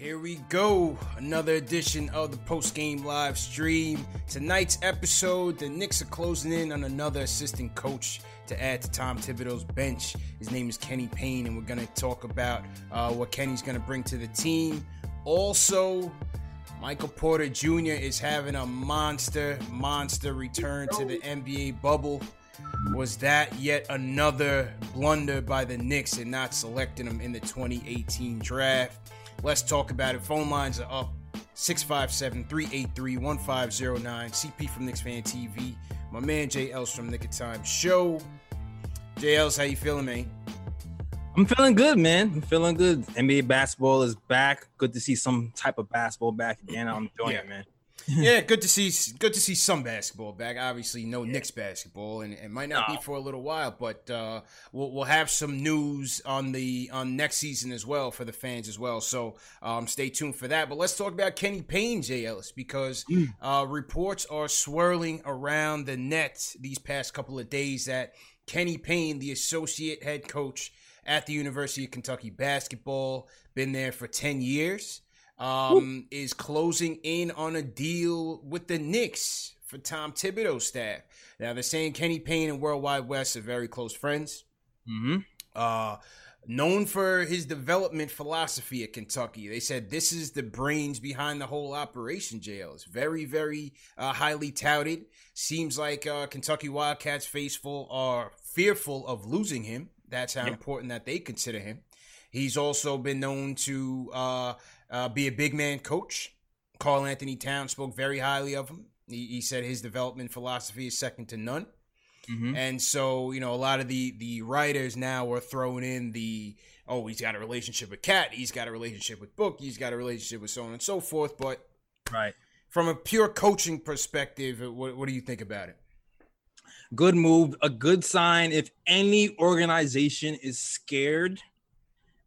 Here we go. Another edition of the post game live stream. Tonight's episode, the Knicks are closing in on another assistant coach to add to Tom Thibodeau's bench. His name is Kenny Payne, and we're going to talk about uh, what Kenny's going to bring to the team. Also, Michael Porter Jr. is having a monster, monster return to the NBA bubble. Was that yet another blunder by the Knicks in not selecting him in the 2018 draft? Let's talk about it. Phone lines are up 657 383 1509. CP from Knicks Fan TV. My man Jay Els from Nick of Time Show. Jay Els, how you feeling, man? I'm feeling good, man. I'm feeling good. NBA basketball is back. Good to see some type of basketball back again. I'm enjoying Yeah. it, man. Yeah, good to see good to see some basketball back. Obviously, no Knicks basketball, and it might not No. be for a little while, but uh, we'll we'll have some news on the on next season as well for the fans as well. So um, stay tuned for that. But let's talk about Kenny Payne, Jay Ellis, because uh, reports are swirling around the net these past couple of days that Kenny Payne, the associate head coach at the University of Kentucky basketball, been there for ten years um, is closing in on a deal with the Knicks for Tom Thibodeau's staff. Now they're saying Kenny Payne and Worldwide Wes are very close friends. Mm-hmm. Uh, known for his development philosophy at Kentucky. They said this is the brains behind the whole operation. JL is very, very uh, highly touted. Seems like uh, Kentucky Wildcats faithful are fearful of losing him. That's how Yeah. important that they consider him. He's also been known to uh, uh, be a big man coach. Karl-Anthony Towns spoke very highly of him. He, he said his development philosophy is second to none. Mm-hmm. And so, you know, a lot of the the writers now are throwing in the oh, he's got a relationship with KAT, he's got a relationship with Book, he's got a relationship with so on and so forth. But Right. from a pure coaching perspective, what, what do you think about it? Good move. A good sign. If any organization is scared,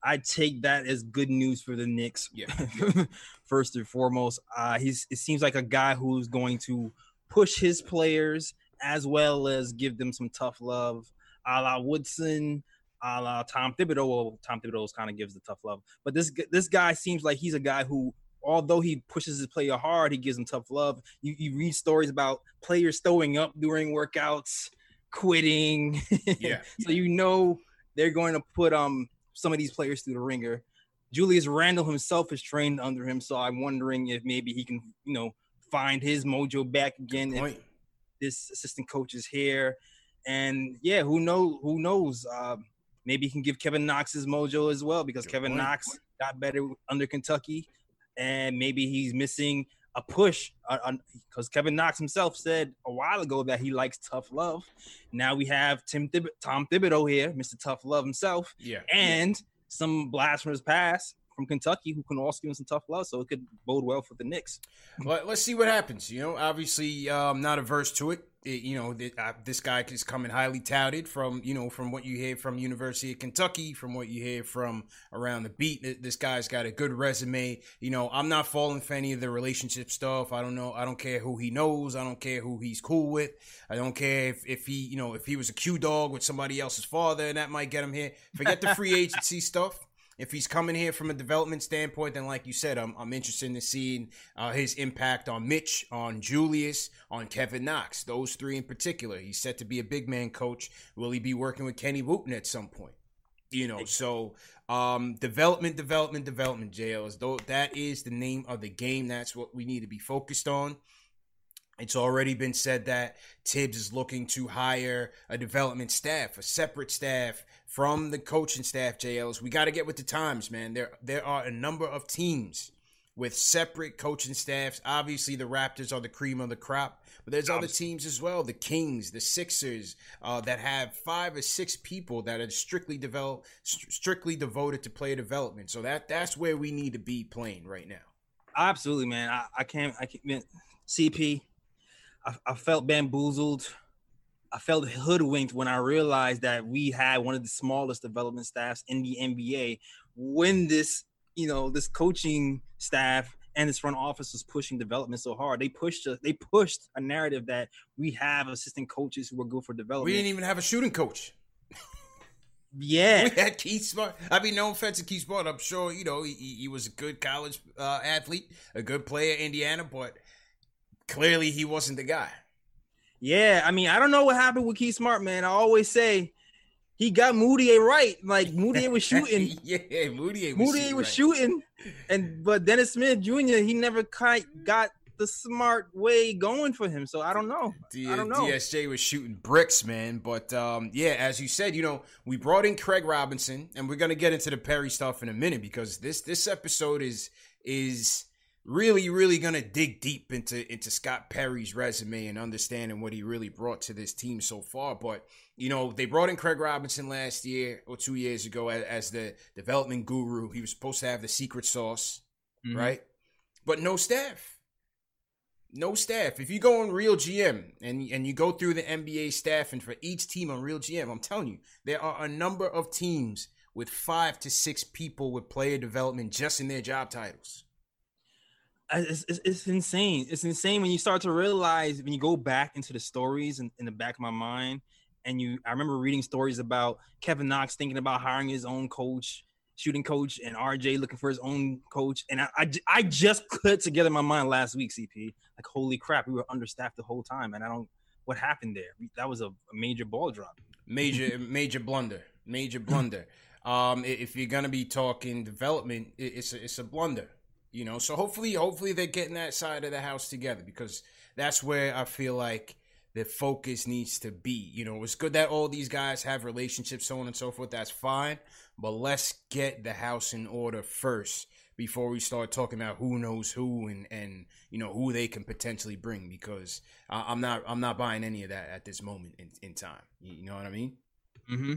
I take that as good news for the Knicks. Yeah. First and foremost, uh, he's it seems like a guy who's going to push his players as well as give them some tough love, a la Woodson, a la Tom Thibodeau. Well, Tom Thibodeau kind of gives the tough love, but this this guy seems like he's a guy who, although he pushes his player hard, he gives them tough love. You, you read stories about players throwing up during workouts, quitting. Yeah. so you know they're going to put um some of these players through the ringer. Julius Randle himself is trained under him, so I'm wondering if maybe he can, you know, find his mojo back again if this assistant coach is here. And yeah, who know who knows? Uh, maybe he can give Kevin Knox his mojo as well because Good Kevin point. Knox got better under Kentucky, and maybe he's missing a push because Kevin Knox himself said a while ago that he likes tough love. Now we have Tim Thib- Tom Thibodeau here, Mr. Tough Love himself, Yeah. and some blasphemous pass from Kentucky who can also give him some tough love. So it could bode well for the Knicks. But Let, us see what happens. You know, obviously, I'm um, not averse to it. it you know, uh, this guy is coming highly touted from you know from what you hear from University of Kentucky, from what you hear from around the beat. This guy's got a good resume. You know, I'm not falling for any of the relationship stuff. I don't know. I don't care who he knows. I don't care who he's cool with. I don't care if, if he you know if he was a Q dog with somebody else's father and that might get him here. Forget the free agency stuff if he's coming here from a development standpoint, then like you said, I'm, I'm interested in seeing uh, his impact on Mitch, on Julius, on Kevin Knox. Those three in particular. He's set to be a big man coach. Will he be working with Kenny Wooten at some point? You know, so um, development, development, development. JLs. Though that is the name of the game. That's what we need to be focused on. It's already been said that Thibs is looking to hire a development staff, a separate staff from the coaching staff, JLs. We got to get with the times, man. There there are a number of teams with separate coaching staffs. Obviously, the Raptors are the cream of the crop, but there's other teams as well. The Kings, the Sixers, uh, that have five or six people that are strictly develop, st- strictly devoted to player development. So that that's where we need to be playing right now. Absolutely, man. I, I can't. I can't. CP. I, I felt bamboozled I felt hoodwinked when I realized that we had one of the smallest development staffs in the NBA when this, you know, this coaching staff and this front office was pushing development so hard. They pushed a, they pushed a narrative that we have assistant coaches who are good for development. We didn't even have a shooting coach. Yeah, we had Keith Smart. I mean, no offense to Keith Smart. I'm sure you know he, he was a good college uh, athlete, a good player, in Indiana, but clearly he wasn't the guy. Yeah, I mean, I don't know what happened with Keith Smart, man. I always say he got Mudiay right. Like Mudiay was shooting. yeah, Moody was, Mudiay was right. shooting, and but Dennis Smith Jr. he never quite got the smart way going for him. So I don't know. D- I don't know. DSJ was shooting bricks, man. But um, yeah, as you said, you know, we brought in Craig Robinson, and we're gonna get into the Perry stuff in a minute because this this episode is is really, really gonna dig deep into into Scott Perry's resume and understanding what he really brought to this team so far. But you know, they brought in Craig Robinson last year or two years ago as, as the development guru. He was supposed to have the secret sauce, mm-hmm. right? But no staff. No staff. If you go on Real GM and and you go through the NBA staff and for each team on Real GM, I'm telling you, there are a number of teams with five to six people with player development just in their job titles it's, it's, it's, insane. It's insane when you start to realize when you go back into the stories in, in the back of my mind, and you. I remember reading stories about Kevin Knox thinking about hiring his own coach, shooting coach, and RJ looking for his own coach. And I, I, I just put together my mind last week, CP. Like, holy crap, we were understaffed the whole time, and I don't. What happened there? That was a, a major ball drop. Major, major blunder. Major blunder. Um, if you're gonna be talking development, it's a, it's a blunder you know, so hopefully, hopefully they're getting that side of the house together because that's where I feel like the focus needs to be. You know, it's good that all these guys have relationships, so on and so forth. That's fine, but let's get the house in order first before we start talking about who knows who and and you know who they can potentially bring because I'm not I'm not buying any of that at this moment in, in time. You know what I mean? Mm-hmm.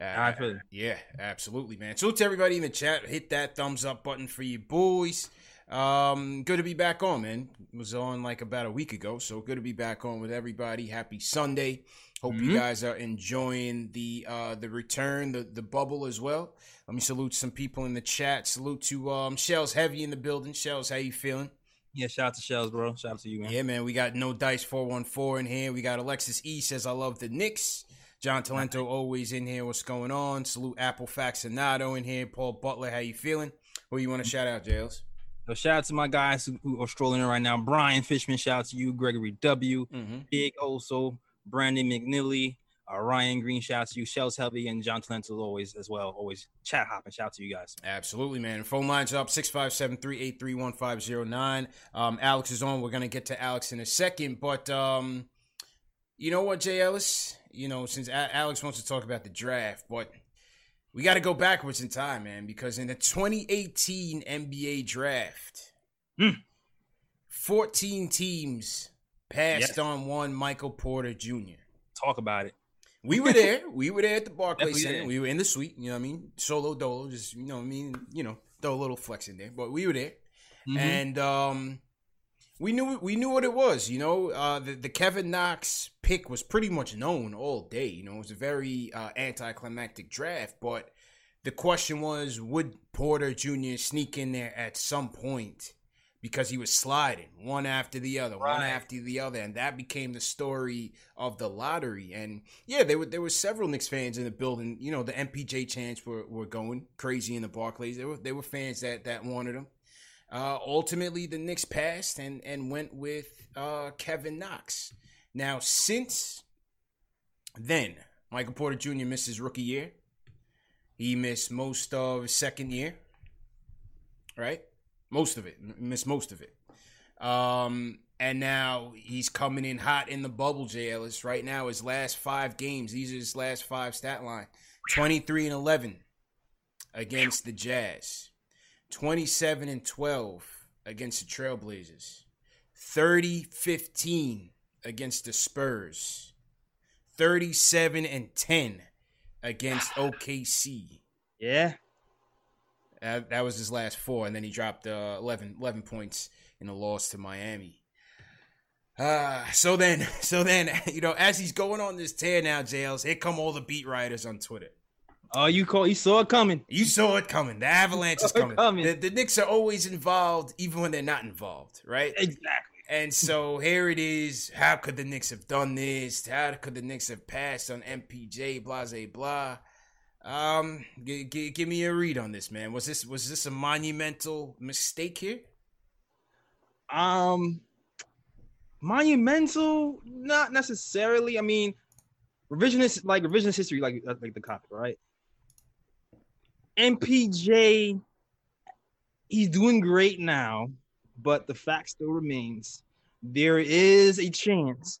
Uh, yeah, absolutely, man. So to everybody in the chat, hit that thumbs up button for you boys. Um, good to be back on, man. Was on like about a week ago, so good to be back on with everybody. Happy Sunday. Hope mm-hmm. you guys are enjoying the uh the return, the the bubble as well. Let me salute some people in the chat. Salute to um Shells Heavy in the building. Shells, how you feeling? Yeah, shout out to Shells, bro. Shout out to you, man. Yeah, man. We got no dice four one four in here. We got Alexis E says I love the Knicks. John Talento always in here. What's going on? Salute Apple Faxinato in here. Paul Butler, how you feeling? Who you want to shout out, Jails? So shout out to my guys who, who, are strolling in right now. Brian Fishman, shout out to you. Gregory W. Mm-hmm. Big also. Brandon McNilly. Uh, Ryan Green, shout out to you. Shells Heavy and John Talento always as well. Always chat hopping. Shout out to you guys. Absolutely, man. Phone lines up 657-383-1509. Um, Alex is on. We're gonna get to Alex in a second, but um, you know what, Jay Ellis? You know, since Alex wants to talk about the draft, but we got to go backwards in time, man, because in the 2018 NBA draft, mm. 14 teams passed yes. on one Michael Porter Jr. Talk about it. We were there. we were there at the Barclays Center. We were in the suite. You know what I mean? Solo dolo. Just you know what I mean. You know throw a little flex in there, but we were there, mm-hmm. and um, we knew we knew what it was. You know, uh, the the Kevin Knox pick was pretty much known all day. You know, it was a very uh, anticlimactic draft, but the question was, would Porter Jr. sneak in there at some point? Because he was sliding one after the other, right. one after the other, and that became the story of the lottery. And yeah, there were there were several Knicks fans in the building. You know, the MPJ chants were, were going crazy in the Barclays. There were there were fans that that wanted him. Uh, ultimately, the Knicks passed and and went with uh, Kevin Knox. Now, since then, Michael Porter Jr. missed his rookie year. He missed most of his second year, right? Most of it, missed most of it. Um, and now he's coming in hot in the bubble, J. Ellis. Right now, his last five games, these are his last five stat line 23 and 11 against the Jazz, 27 and 12 against the Trailblazers, 30 15 against the Spurs, 37 and 10 against OKC. Yeah. Uh, that was his last four, and then he dropped uh, 11, 11 points in a loss to Miami. Uh, so then, so then, you know, as he's going on this tear now, Jails, here come all the beat writers on Twitter. Oh, you call you saw it coming. You saw it coming. The avalanche is coming. coming. The, the Knicks are always involved, even when they're not involved, right? Exactly. And so here it is. How could the Knicks have done this? How could the Knicks have passed on MPJ? Blah blah blah. Um, g- g- give me a read on this, man. Was this was this a monumental mistake here? Um, monumental, not necessarily. I mean, revisionist like revisionist history, like like the cop, right? MPJ, he's doing great now but the fact still remains there is a chance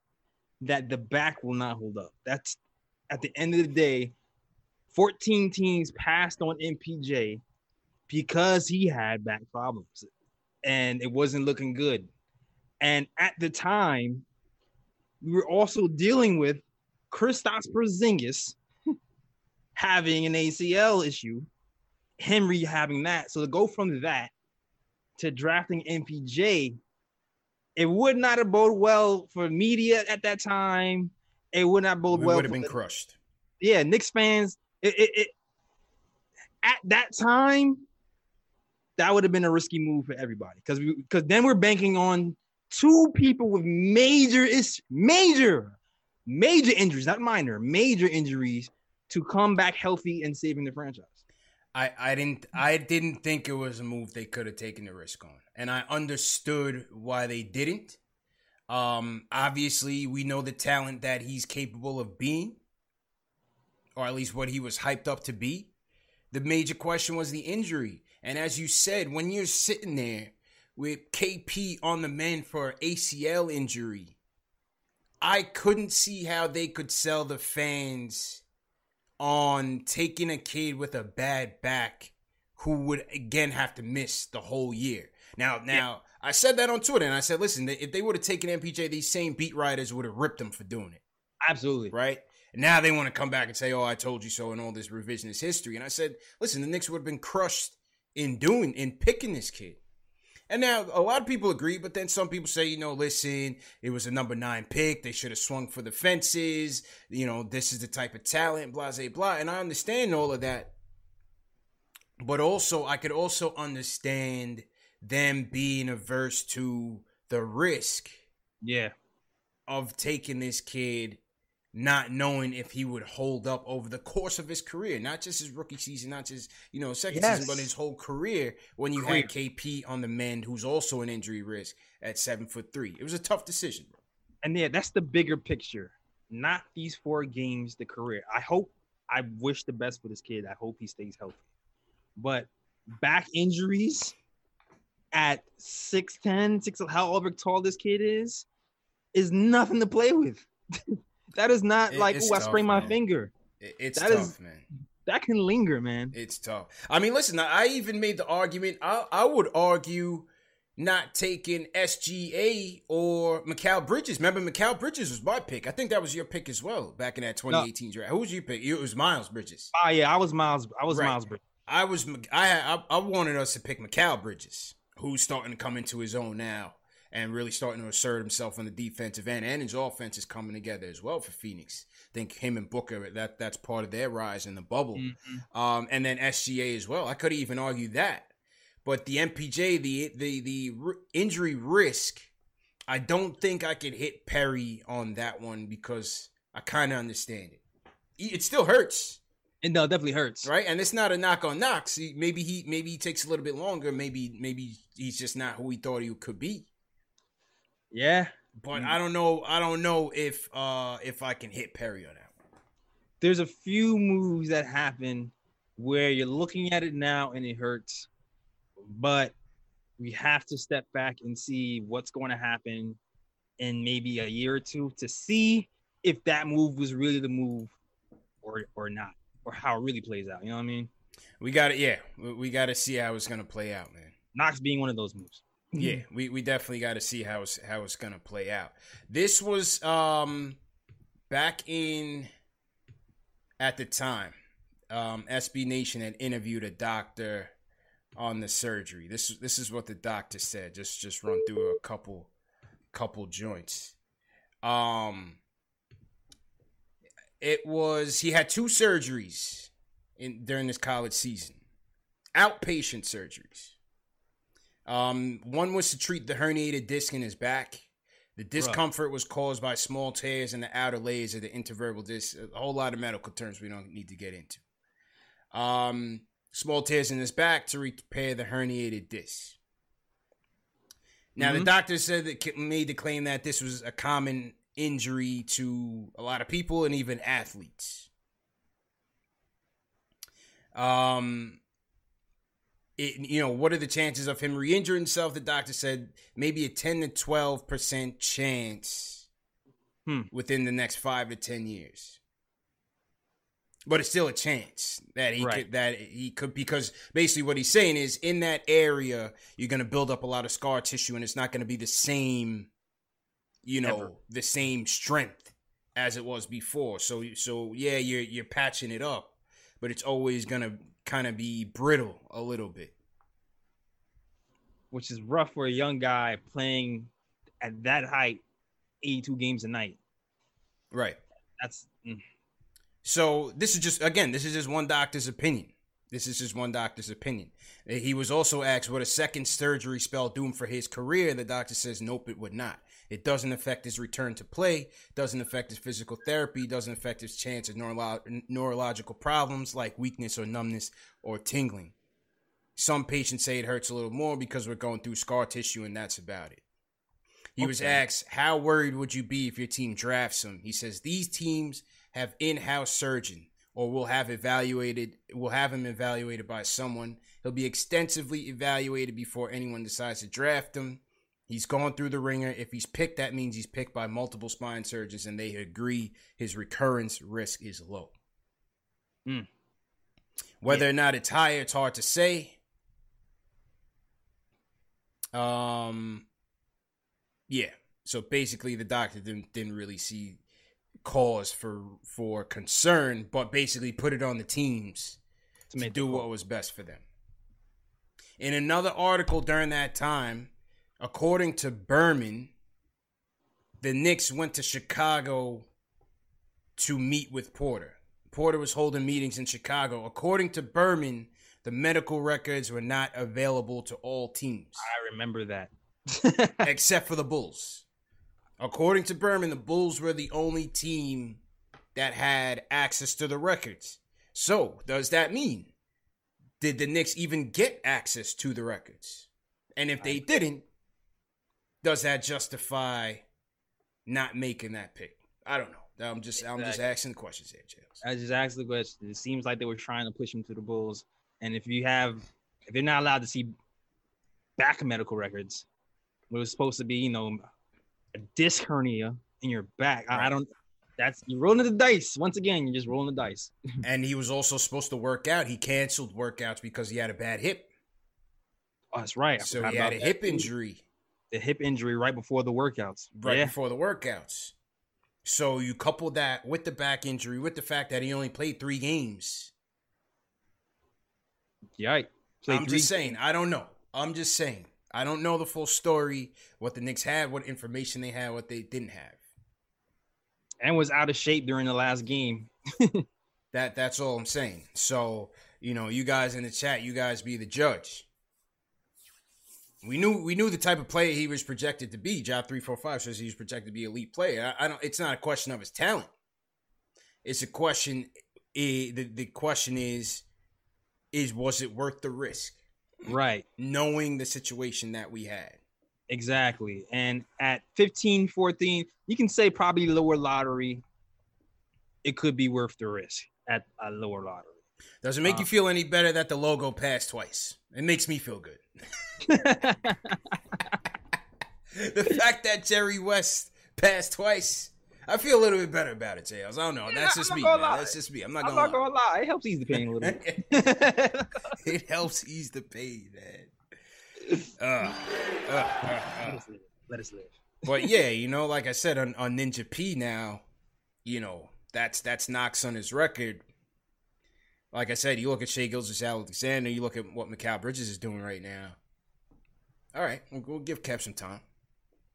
that the back will not hold up. That's at the end of the day, 14 teams passed on MPJ because he had back problems and it wasn't looking good. And at the time, we were also dealing with Kristaps Porzingis having an ACL issue, him rehabbing that. So to go from that to drafting MPJ, it would not have bode well for media at that time. It would not bode we well. Would have been the, crushed. Yeah, Knicks fans. It, it, it, at that time, that would have been a risky move for everybody because because then we're banking on two people with major is major major injuries, not minor, major injuries to come back healthy and saving the franchise. I, I didn't I didn't think it was a move they could have taken the risk on. And I understood why they didn't. Um obviously we know the talent that he's capable of being or at least what he was hyped up to be. The major question was the injury. And as you said, when you're sitting there with KP on the mend for ACL injury, I couldn't see how they could sell the fans on taking a kid with a bad back who would again have to miss the whole year. Now, now yeah. I said that on Twitter, and I said, listen, if they would have taken MPJ, these same beat writers would have ripped them for doing it. Absolutely, right. Now they want to come back and say, "Oh, I told you so," and all this revisionist history. And I said, listen, the Knicks would have been crushed in doing in picking this kid. And now a lot of people agree, but then some people say, you know, listen, it was a number nine pick. They should have swung for the fences. You know, this is the type of talent, blah, blah, blah. And I understand all of that. But also, I could also understand them being averse to the risk. Yeah. Of taking this kid not knowing if he would hold up over the course of his career, not just his rookie season, not just you know second yes. season, but his whole career. When you career. had KP on the mend, who's also an injury risk at seven foot three, it was a tough decision. And yeah, that's the bigger picture, not these four games. The career. I hope. I wish the best for this kid. I hope he stays healthy. But back injuries at 6'10, 6 however tall this kid is, is nothing to play with. That is not it, like, oh, I sprained my finger. It, it's that tough, is, man. That can linger, man. It's tough. I mean, listen, I even made the argument. I, I would argue not taking SGA or Mikal Bridges. Remember, Mikal Bridges was my pick. I think that was your pick as well back in that 2018 no. draft. Who was your pick? It was Miles Bridges. Oh yeah, I was Miles. I was right. Miles Bridges. I was I, I I wanted us to pick Mikal Bridges, who's starting to come into his own now and really starting to assert himself on the defensive end, and his offense is coming together as well for Phoenix. I think him and Booker that that's part of their rise in the bubble, mm-hmm. um, and then SGA as well. I could even argue that, but the MPJ, the the the injury risk, I don't think I could hit Perry on that one because I kind of understand it. It still hurts. And no, definitely hurts, right? And it's not a knock on Knox. Maybe he maybe he takes a little bit longer. Maybe maybe he's just not who he thought he could be. Yeah, but I don't know. I don't know if uh if I can hit Perry on that one. There's a few moves that happen where you're looking at it now and it hurts, but we have to step back and see what's going to happen in maybe a year or two to see if that move was really the move or or not or how it really plays out. You know what I mean? We got it. Yeah, we got to see how it's gonna play out, man. Knox being one of those moves. Yeah, we, we definitely got to see how it's how it's gonna play out. This was um back in at the time. Um, SB Nation had interviewed a doctor on the surgery. This this is what the doctor said. Just just run through a couple couple joints. Um it was he had two surgeries in during this college season, outpatient surgeries. Um, one was to treat the herniated disc in his back. The discomfort right. was caused by small tears in the outer layers of the intervertebral disc. A whole lot of medical terms we don't need to get into. Um, small tears in his back to repair the herniated disc. Now, mm-hmm. the doctor said that made the claim that this was a common injury to a lot of people and even athletes. Um, it, you know, what are the chances of him re-injuring himself? The doctor said maybe a ten to twelve percent chance hmm. within the next five to ten years. But it's still a chance that he right. could that he could because basically what he's saying is in that area you're going to build up a lot of scar tissue and it's not going to be the same you know, Ever. the same strength as it was before. So so yeah, you're you're patching it up, but it's always gonna kind of be brittle a little bit. Which is rough for a young guy playing at that height, 82 games a night. Right. That's mm. so. This is just again, this is just one doctor's opinion. This is just one doctor's opinion. He was also asked what a second surgery spell doing for his career. The doctor says, nope, it would not. It doesn't affect his return to play, doesn't affect his physical therapy, doesn't affect his chance of neuro- neurological problems like weakness or numbness or tingling. Some patients say it hurts a little more because we're going through scar tissue, and that's about it. He okay. was asked, How worried would you be if your team drafts him? He says, These teams have in house surgeon or will have evaluated will have him evaluated by someone. He'll be extensively evaluated before anyone decides to draft him. He's gone through the ringer. If he's picked, that means he's picked by multiple spine surgeons and they agree his recurrence risk is low. Mm. Whether yeah. or not it's high, it's hard to say. Um, yeah. So basically, the doctor didn't didn't really see cause for for concern, but basically put it on the teams to, to do what was best for them. In another article during that time, according to Berman, the Knicks went to Chicago to meet with Porter. Porter was holding meetings in Chicago. According to Berman, the medical records were not available to all teams. I remember that. except for the Bulls. According to Berman, the Bulls were the only team that had access to the records. So, does that mean did the Knicks even get access to the records? And if they didn't, does that justify not making that pick? I don't know. I'm just exactly. I'm just asking the questions here, Jails. I just asked the question. It seems like they were trying to push him to the Bulls, and if you have, if they're not allowed to see back medical records, it was supposed to be, you know, a disc hernia in your back. I, I don't. That's you're rolling the dice. Once again, you're just rolling the dice. and he was also supposed to work out. He canceled workouts because he had a bad hip. Oh, that's right. I so he had a hip injury the hip injury right before the workouts. Right yeah. before the workouts. So you couple that with the back injury, with the fact that he only played three games. Yikes. I'm just saying. I don't know. I'm just saying. I don't know the full story, what the Knicks had, what information they had, what they didn't have. And was out of shape during the last game. that that's all I'm saying. So, you know, you guys in the chat, you guys be the judge. We knew we knew the type of player he was projected to be. Job three four five says he was projected to be elite player. I, I don't. It's not a question of his talent. It's a question. It, the the question is, is was it worth the risk? Right. Knowing the situation that we had. Exactly. And at 15, 14, you can say probably lower lottery. It could be worth the risk at a lower lottery. Does it make uh, you feel any better that the logo passed twice? It makes me feel good. the fact that Jerry West passed twice, I feel a little bit better about it, Tails. I don't know. That's just me. That's just me. I'm not gonna, I'm not gonna lie. lie. It helps ease the pain a little bit. it helps ease the pain, man. Uh, uh, uh, uh, Let, us live. Let us live. but yeah, you know, like I said on, on Ninja P now, you know, that's that's Knox on his record. Like I said, you look at Shai Gilgeous-Alexander, you look at what Mikal Bridges is doing right now. All right, we'll, we'll give Kev some time.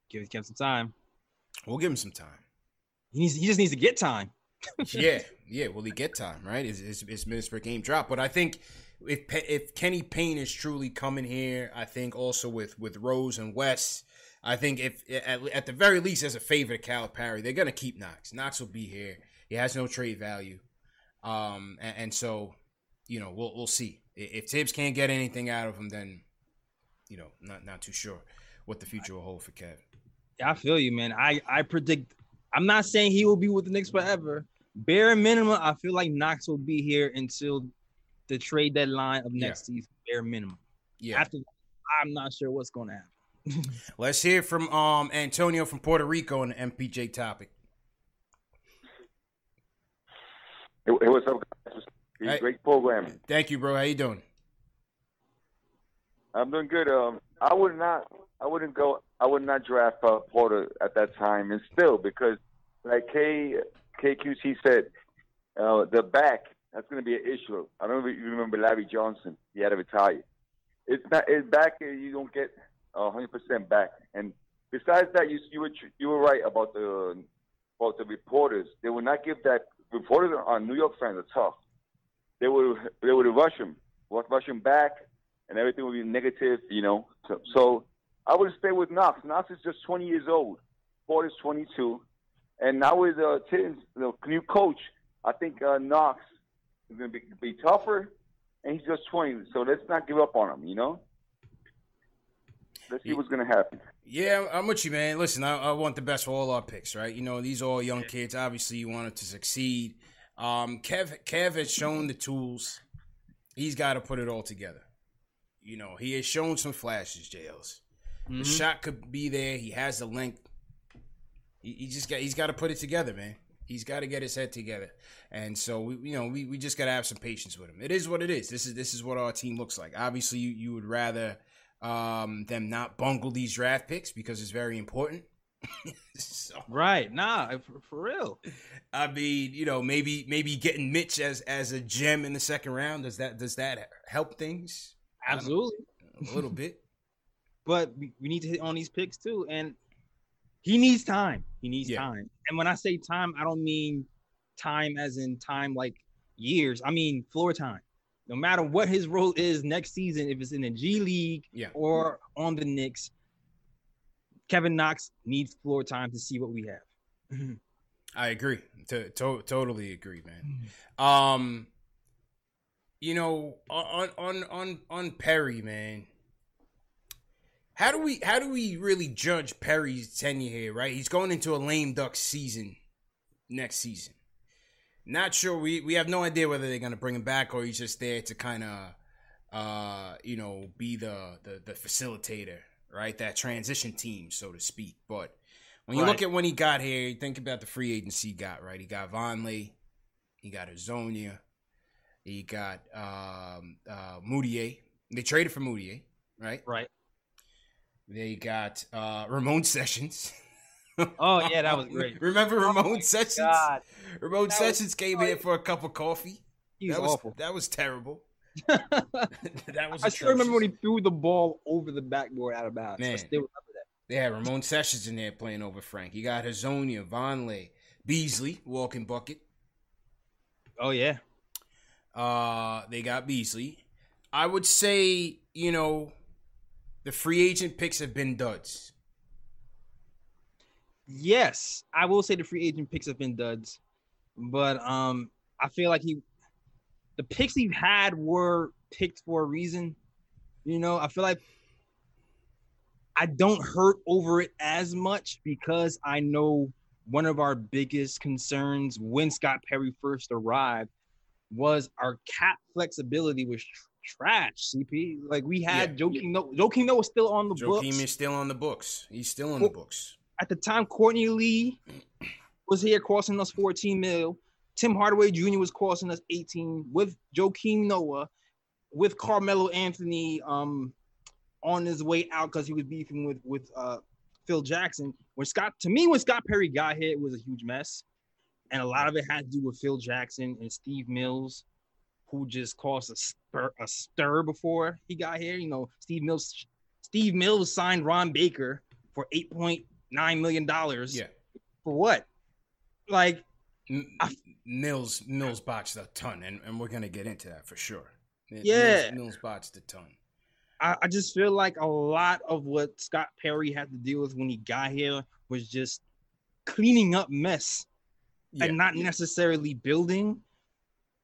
Give Kev some time. We'll give him some time. He needs. He just needs to get time. yeah, yeah. Will he get time? Right? Is his, his minutes per game drop? But I think if if Kenny Payne is truly coming here, I think also with with Rose and Wes, I think if at, at the very least as a favor to Calipari, they're gonna keep Knox. Knox will be here. He has no trade value, um, and, and so you know we'll we'll see if Thibs can't get anything out of him, then you know not not too sure what the future will hold for Kev. I feel you, man. I I predict I'm not saying he will be with the Knicks forever. Bare minimum, I feel like Knox will be here until the trade deadline of next yeah. season. Bare minimum. Yeah. After that, I'm not sure what's going to happen. Let's hear from um Antonio from Puerto Rico on the MPJ topic. Hey, what's up, guys? Hey. Great program. Thank you, bro. How you doing? I'm doing good. Um, I would not, I wouldn't go I would not draft uh, Porter at that time, and still because like K KQC said, uh, the back that's going to be an issue. I don't remember Larry Johnson; he had to retire. It's not it's back. You don't get hundred percent back. And besides that, you you were you were right about the about the reporters. They would not give that reporters on New York fans are tough. They would they would rush him, rush him back, and everything would be negative. You know, so, so I would stay with Knox. Knox is just 20 years old. Ford is 22. And now with uh, Thibs, the new coach, I think uh, Knox is going to be, be tougher, and he's just 20. So let's not give up on him, you know? Let's see what's going to happen. Yeah, I'm with you, man. Listen, I, I, want the best for all our picks, right? You know, these are all young kids. Obviously, you want them to succeed. Um, Kev, Kev has shown the tools. He's got to put it all together. You know, he has shown some flashes, Jails. Mm-hmm. The shot could be there. He has the length. He, he just got he's got to put it together, man. He's got to get his head together. And so we you know, we, we just got to have some patience with him. It is what it is. This is this is what our team looks like. Obviously, you, you would rather um, them not bungle these draft picks because it's very important. so, right, nah, for, for, real. I mean, you know, maybe maybe getting Mitch as as a gem in the second round does that does that help things? Absolutely, a little bit but we, we need to hit on these picks too. And he needs time. He needs yeah. time. And when I say time, I don't mean time as in time like years. I mean floor time. No matter what his role is next season, if it's in the G League yeah. or on the Knicks, Kevin Knox needs floor time to see what we have. I agree. To, to, totally agree, man. Mm-hmm. Um, you know, on on on on Perry, man. How do we how do we really judge Perry's tenure here? Right, he's going into a lame duck season next season. Not sure. We we have no idea whether they're going to bring him back or he's just there to kind of, uh, you know, be the, the the facilitator, right? That transition team, so to speak. But when you right. look at when he got here, you think about the free agency he got, right? He got Vonleh, he got Hezonja, he got um, uh, Mudiay. They traded for Mudiay, right? Right. They got uh, Ramon Sessions. oh yeah, that was great. Remember Ramon oh Sessions? God. Ramon that Sessions came here for a cup of coffee. He was that was awful. That was terrible. that was. I still remember when he threw the ball over the backboard out of bounds. Man. I still remember that. They had Ramon Sessions in there playing over Frank. You got Hezonja, Vonleh, Beasley, walking bucket. Oh yeah, Uh, they got Beasley. I would say, you know, the free agent picks have been duds. yes, I will say the free agent picks have been duds, but um, I feel like he, the picks he had were picked for a reason. You know, I feel like I don't hurt over it as much because I know one of our biggest concerns when Scott Perry first arrived was our cap flexibility was tr- trash. CP, like we had Yeah. Joakim Noah. Joakim Noah was still on the books Joakim is still on the books. He's still on the books. at the time, Courtney Lee was here costing us 14 mil. Tim Hardaway Jr. was costing us 18 with Joakim Noah, with Carmelo Anthony um on his way out because he was beefing with with uh Phil Jackson. When Scott to me, when Scott Perry got here, it was a huge mess. And a lot of it had to do with Phil Jackson and Steve Mills, who just caused a stir, a stir before he got here. You know, Steve Mills Steve Mills signed Ron Baker for eight point nine million dollars. Yeah. For what? Like, I- Mills Mills botched a ton, and, and we're gonna get into that for sure. Yeah. Mills, Mills botched a ton. I, I just feel like a lot of what Scott Perry had to deal with when he got here was just cleaning up mess Yeah. and not necessarily building,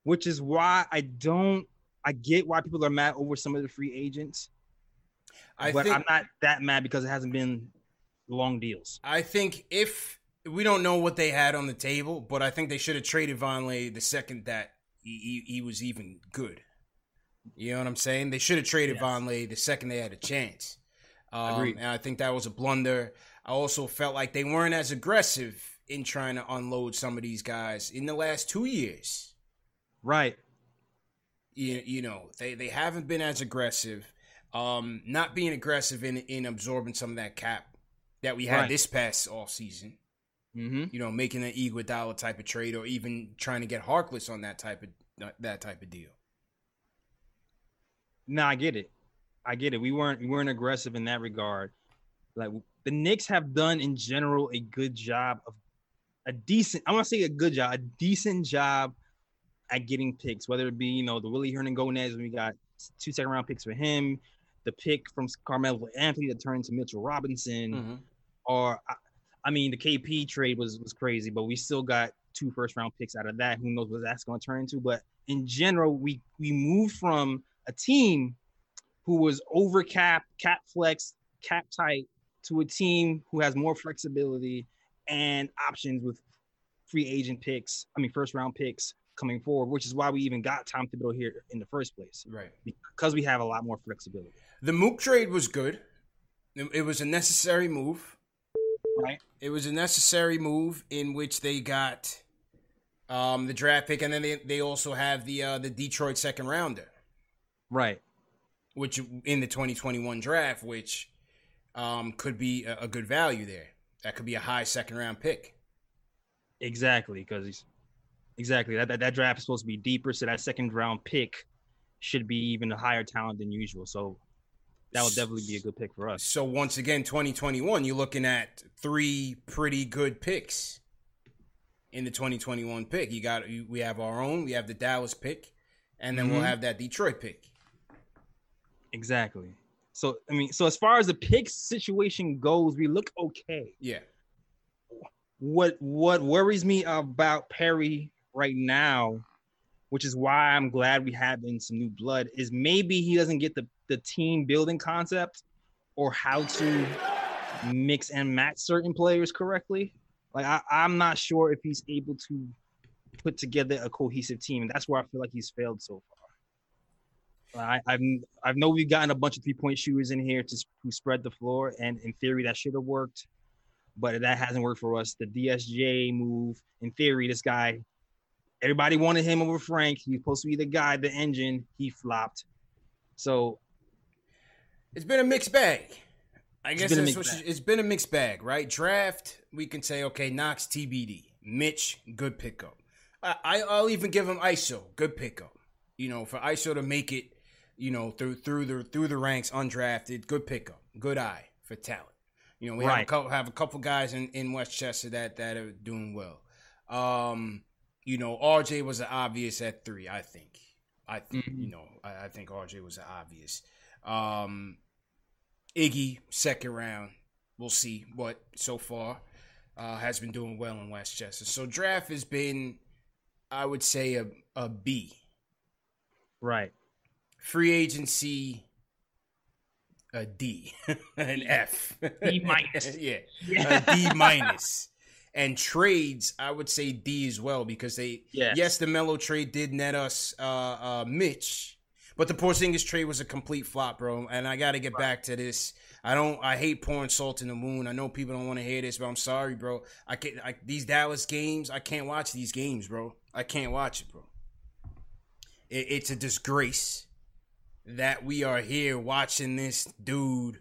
which is why I don't. I get why people are mad over some of the free agents, I but think I'm not that mad because it hasn't been long deals. I think if we don't know what they had on the table, but I think they should have traded Vonleh the second that he, he, he was even good. You know what I'm saying? They should have traded Yes. Vonleh the second they had a chance. Um, and I think that was a blunder. I also felt like they weren't as aggressive in trying to unload some of these guys in the last two years. Right. You, you know, they, they haven't been as aggressive. Um, not being aggressive in in absorbing some of that cap that we had Right. this past off season Mm-hmm. you know, making an Iguodala type of trade, or even trying to get Harkless on that type of that type of deal. No, I get it. I get it. We weren't we weren't aggressive in that regard. Like the Knicks have done in general a good job of a decent. I want to say a good job, a decent job at getting picks. Whether it be you know the Willie Hernangomez, we got two second round picks for him, the pick from Carmelo Anthony that turned to Mitchell Robinson, mm-hmm. or I, I mean the KP trade was was crazy, but we still got two first round picks out of that. Who knows what that's going to turn into? But in general, we we moved from a team who was over cap, cap flex, cap tight to a team who has more flexibility and options with free agent picks. I mean, first round picks coming forward, which is why we even got Tom Thibodeau here in the first place Right. because we have a lot more flexibility. The Mook trade was good. It, was a necessary move. Right. It was a necessary move in which they got um, the draft pick, and then they, they also have the uh, the Detroit second rounder, Right. which in the 2021 draft, which um, could be a, a good value there. That could be a high second round pick. Exactly, because he's exactly that, that that draft is supposed to be deeper, so that second round pick should be even a higher talent than usual. So that would definitely be a good pick for us. So once again, 2021, you're looking at three pretty good picks in the 2021 pick. You got we have our own, we have the Dallas pick, and then we'll Mhm. have that Detroit pick. Exactly. So I mean, so as far as the pick situation goes, we look okay. Yeah. What what worries me about Perry right now, which is why I'm glad we have in some new blood, is maybe he doesn't get the the team building concept or how to mix and match certain players correctly. Like I, I'm not sure if he's able to put together a cohesive team. And that's where I feel like he's failed so far. I, I've I know we've gotten a bunch of three point shooters in here to who spread the floor, and in theory that should have worked, but that hasn't worked for us. The DSJ move, in theory, this guy, everybody wanted him over Frank. He's supposed to be the guy, the engine. He flopped. So It's been a mixed bag. I guess been a that's what it's been a mixed bag, right? Draft, we can say, okay, Knox TBD. Mitch, good pickup. I, I, I'll even give him ISO, good pickup. You know, for ISO to make it, you know, through through the through the ranks, undrafted, good pickup, good eye for talent. You know, we right. have a couple have a couple guys in, in Westchester that that are doing well. Um, you know, RJ was an obvious at three, I think. I think mm-hmm. you know, I, I, think RJ was an obvious. Um Iggy, second round. We'll see what so far uh, has been doing well in Westchester. So draft has been, I would say, a, a B. Right. Free agency, a D, an F. D minus. yeah. yeah. A D minus. And trades, I would say D as well because they yes, yes the Melo trade did net us uh, uh, Mitch, but the Porzingis trade was a complete flop, bro. And I got to get right. back to this. I don't. I hate pouring salt in the wound. I know people don't want to hear this, but I'm sorry, bro. I can't. I, these Dallas games, I can't watch these games, bro. I can't watch it, bro. It, it's a disgrace that we are here watching this dude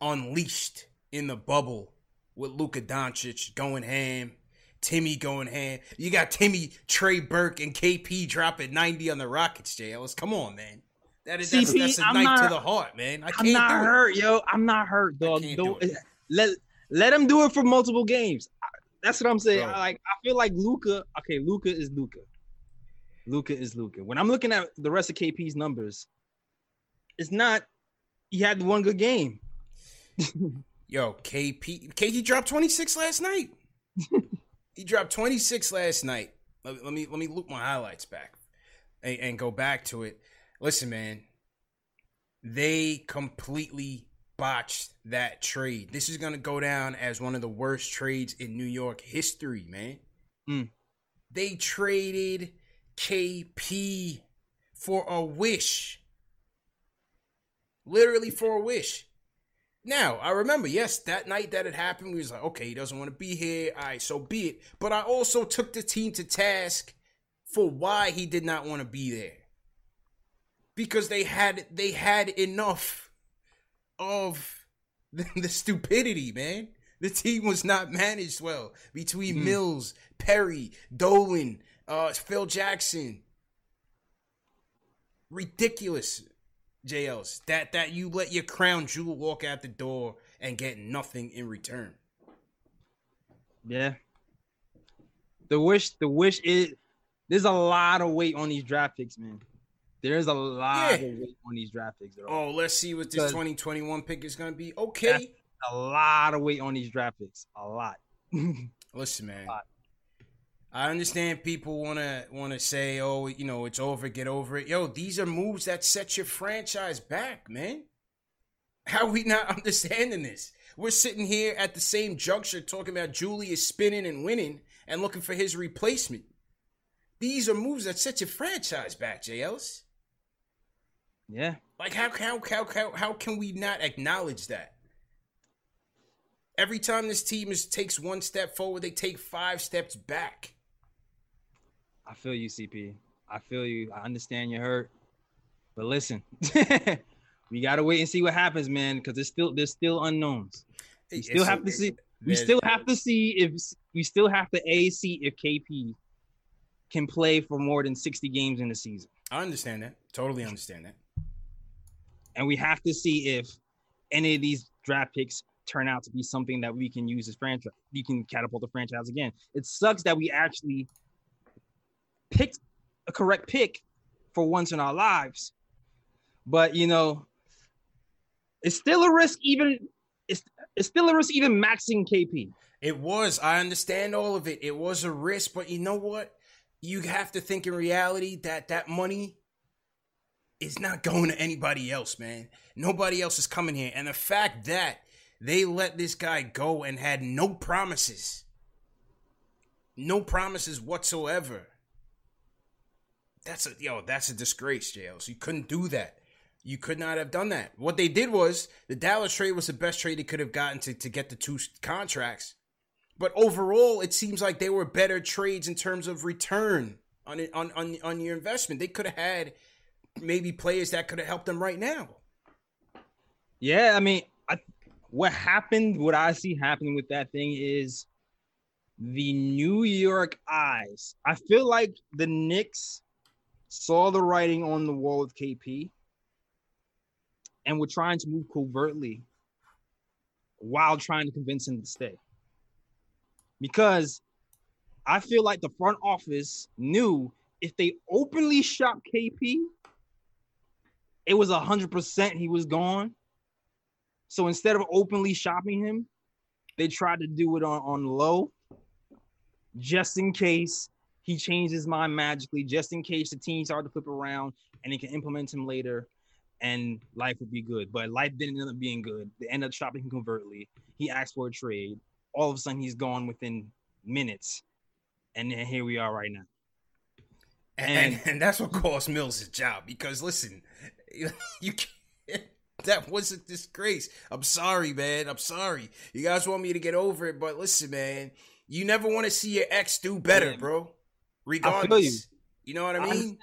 unleashed in the bubble with Luka Doncic going ham, Timmy going ham. You got Timmy, Trey Burke, and KP dropping 90 on the Rockets, JLs. Come on, man. That is CP, that's, that's a knife to the heart, man. I can't I'm not hurt, yo. I'm not hurt, dog. Do let let him do it for multiple games. That's what I'm saying. I, like I feel like Luka. Okay, Luka is Luka. Luka is Luka. When I'm looking at the rest of KP's numbers, it's not. He had one good game. Yo, KP, KP dropped 26 last night. he dropped 26 last night. Let, let, me let me loop my highlights back and, and go back to it. Listen, man, they completely botched that trade. This is gonna go down as one of the worst trades in New York history, man. Mm. They traded KP for a wish. Literally for a wish. Now, I remember, yes, that night that it happened, we was like, okay, he doesn't want to be here. All right, so be it. But I also took the team to task for why he did not want to be there. Because they had they had enough of the, the stupidity, man. The team was not managed well between mm. Mills, Perry, Dolan, uh, Phil Jackson. Ridiculous. JLs. That that you let your crown jewel walk out the door and get nothing in return. Yeah. The wish, the wish is there's a lot of weight on these draft picks, man. There's a lot yeah. of weight on these draft picks. Oh, let's see what this 2021 pick is gonna be. Okay. A lot of weight on these draft picks. A lot. Listen, man. Lot. I understand people want to want to say, "Oh, you know, it's over, get over it." Yo, these are moves that set your franchise back, man. How we not understanding this? We're sitting here at the same juncture talking about Julius spinning and winning and looking for his replacement. These are moves that set your franchise back, JLs. Yeah. Like how how how how how can we not acknowledge that? Every time this team is takes one step forward, they take five steps back. I feel you, CP. I feel you. I understand you're hurt. But listen, we gotta wait and see what happens, man, because there's still there's still unknowns. We still have to see. We still have to see if we still have to a see if KP can play for more than 60 games in the season. I understand that. Totally understand that. And we have to see if any of these draft picks turn out to be something that we can use as franchise. We can catapult the franchise again. It sucks that we actually picked a correct pick for once in our lives. But you know, it's still a risk even it's it's still a risk even maxing KP. It was. I understand all of it. It was a risk, but you know what? You have to think in reality that that money is not going to anybody else, man. Nobody else is coming here. And the fact that they let this guy go and had no promises, no promises whatsoever that's a yo, that's a disgrace, JLs. You couldn't do that. You could not have done that. What they did was the Dallas trade was the best trade they could have gotten to, to get the two contracts. But overall, it seems like they were better trades in terms of return on on, on on your investment. They could have had maybe players that could have helped them right now. Yeah, I mean, I, what happened, what I see happening with that thing is the New York eyes. I feel like the Knicks saw the writing on the wall with KP, and were trying to move covertly while trying to convince him to stay. Because I feel like the front office knew if they openly shopped KP, it was a hundred percent he was gone. So instead of openly shopping him, they tried to do it on, on low, just in case he changed his mind magically, just in case the team started to flip around and he can implement him later and life would be good. But life didn't end up being good. They ended up shopping him covertly. He asked for a trade. All of a sudden, he's gone within minutes. And then here we are right now. And, and, and that's what cost Mills his job because listen, you, can't, that was a disgrace. I'm sorry, man. I'm sorry. You guys want me to get over it, but listen, man, you never want to see your ex do better, yeah. bro. Regardless, you. you. know what I mean.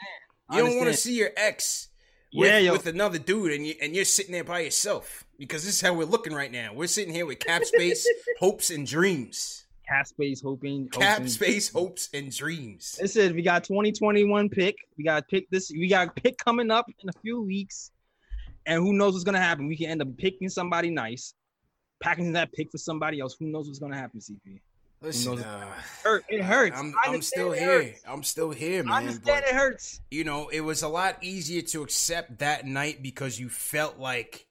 I you don't want to see your ex with, yeah, with another dude, and you and you're sitting there by yourself because this is how we're looking right now. We're sitting here with cap space, hopes, and dreams. Cap space, hoping, cap hoping. space, hopes, and dreams. This is we got 2021 pick. We got pick this. We got pick coming up in a few weeks, and who knows what's gonna happen? We can end up picking somebody nice, packing that pick for somebody else. Who knows what's gonna happen? CP. Listen, uh, hurt. It hurts. I'm, I'm still here. Hurts. I'm still here, man. I understand but, it hurts. You know, it was a lot easier to accept that night because you felt like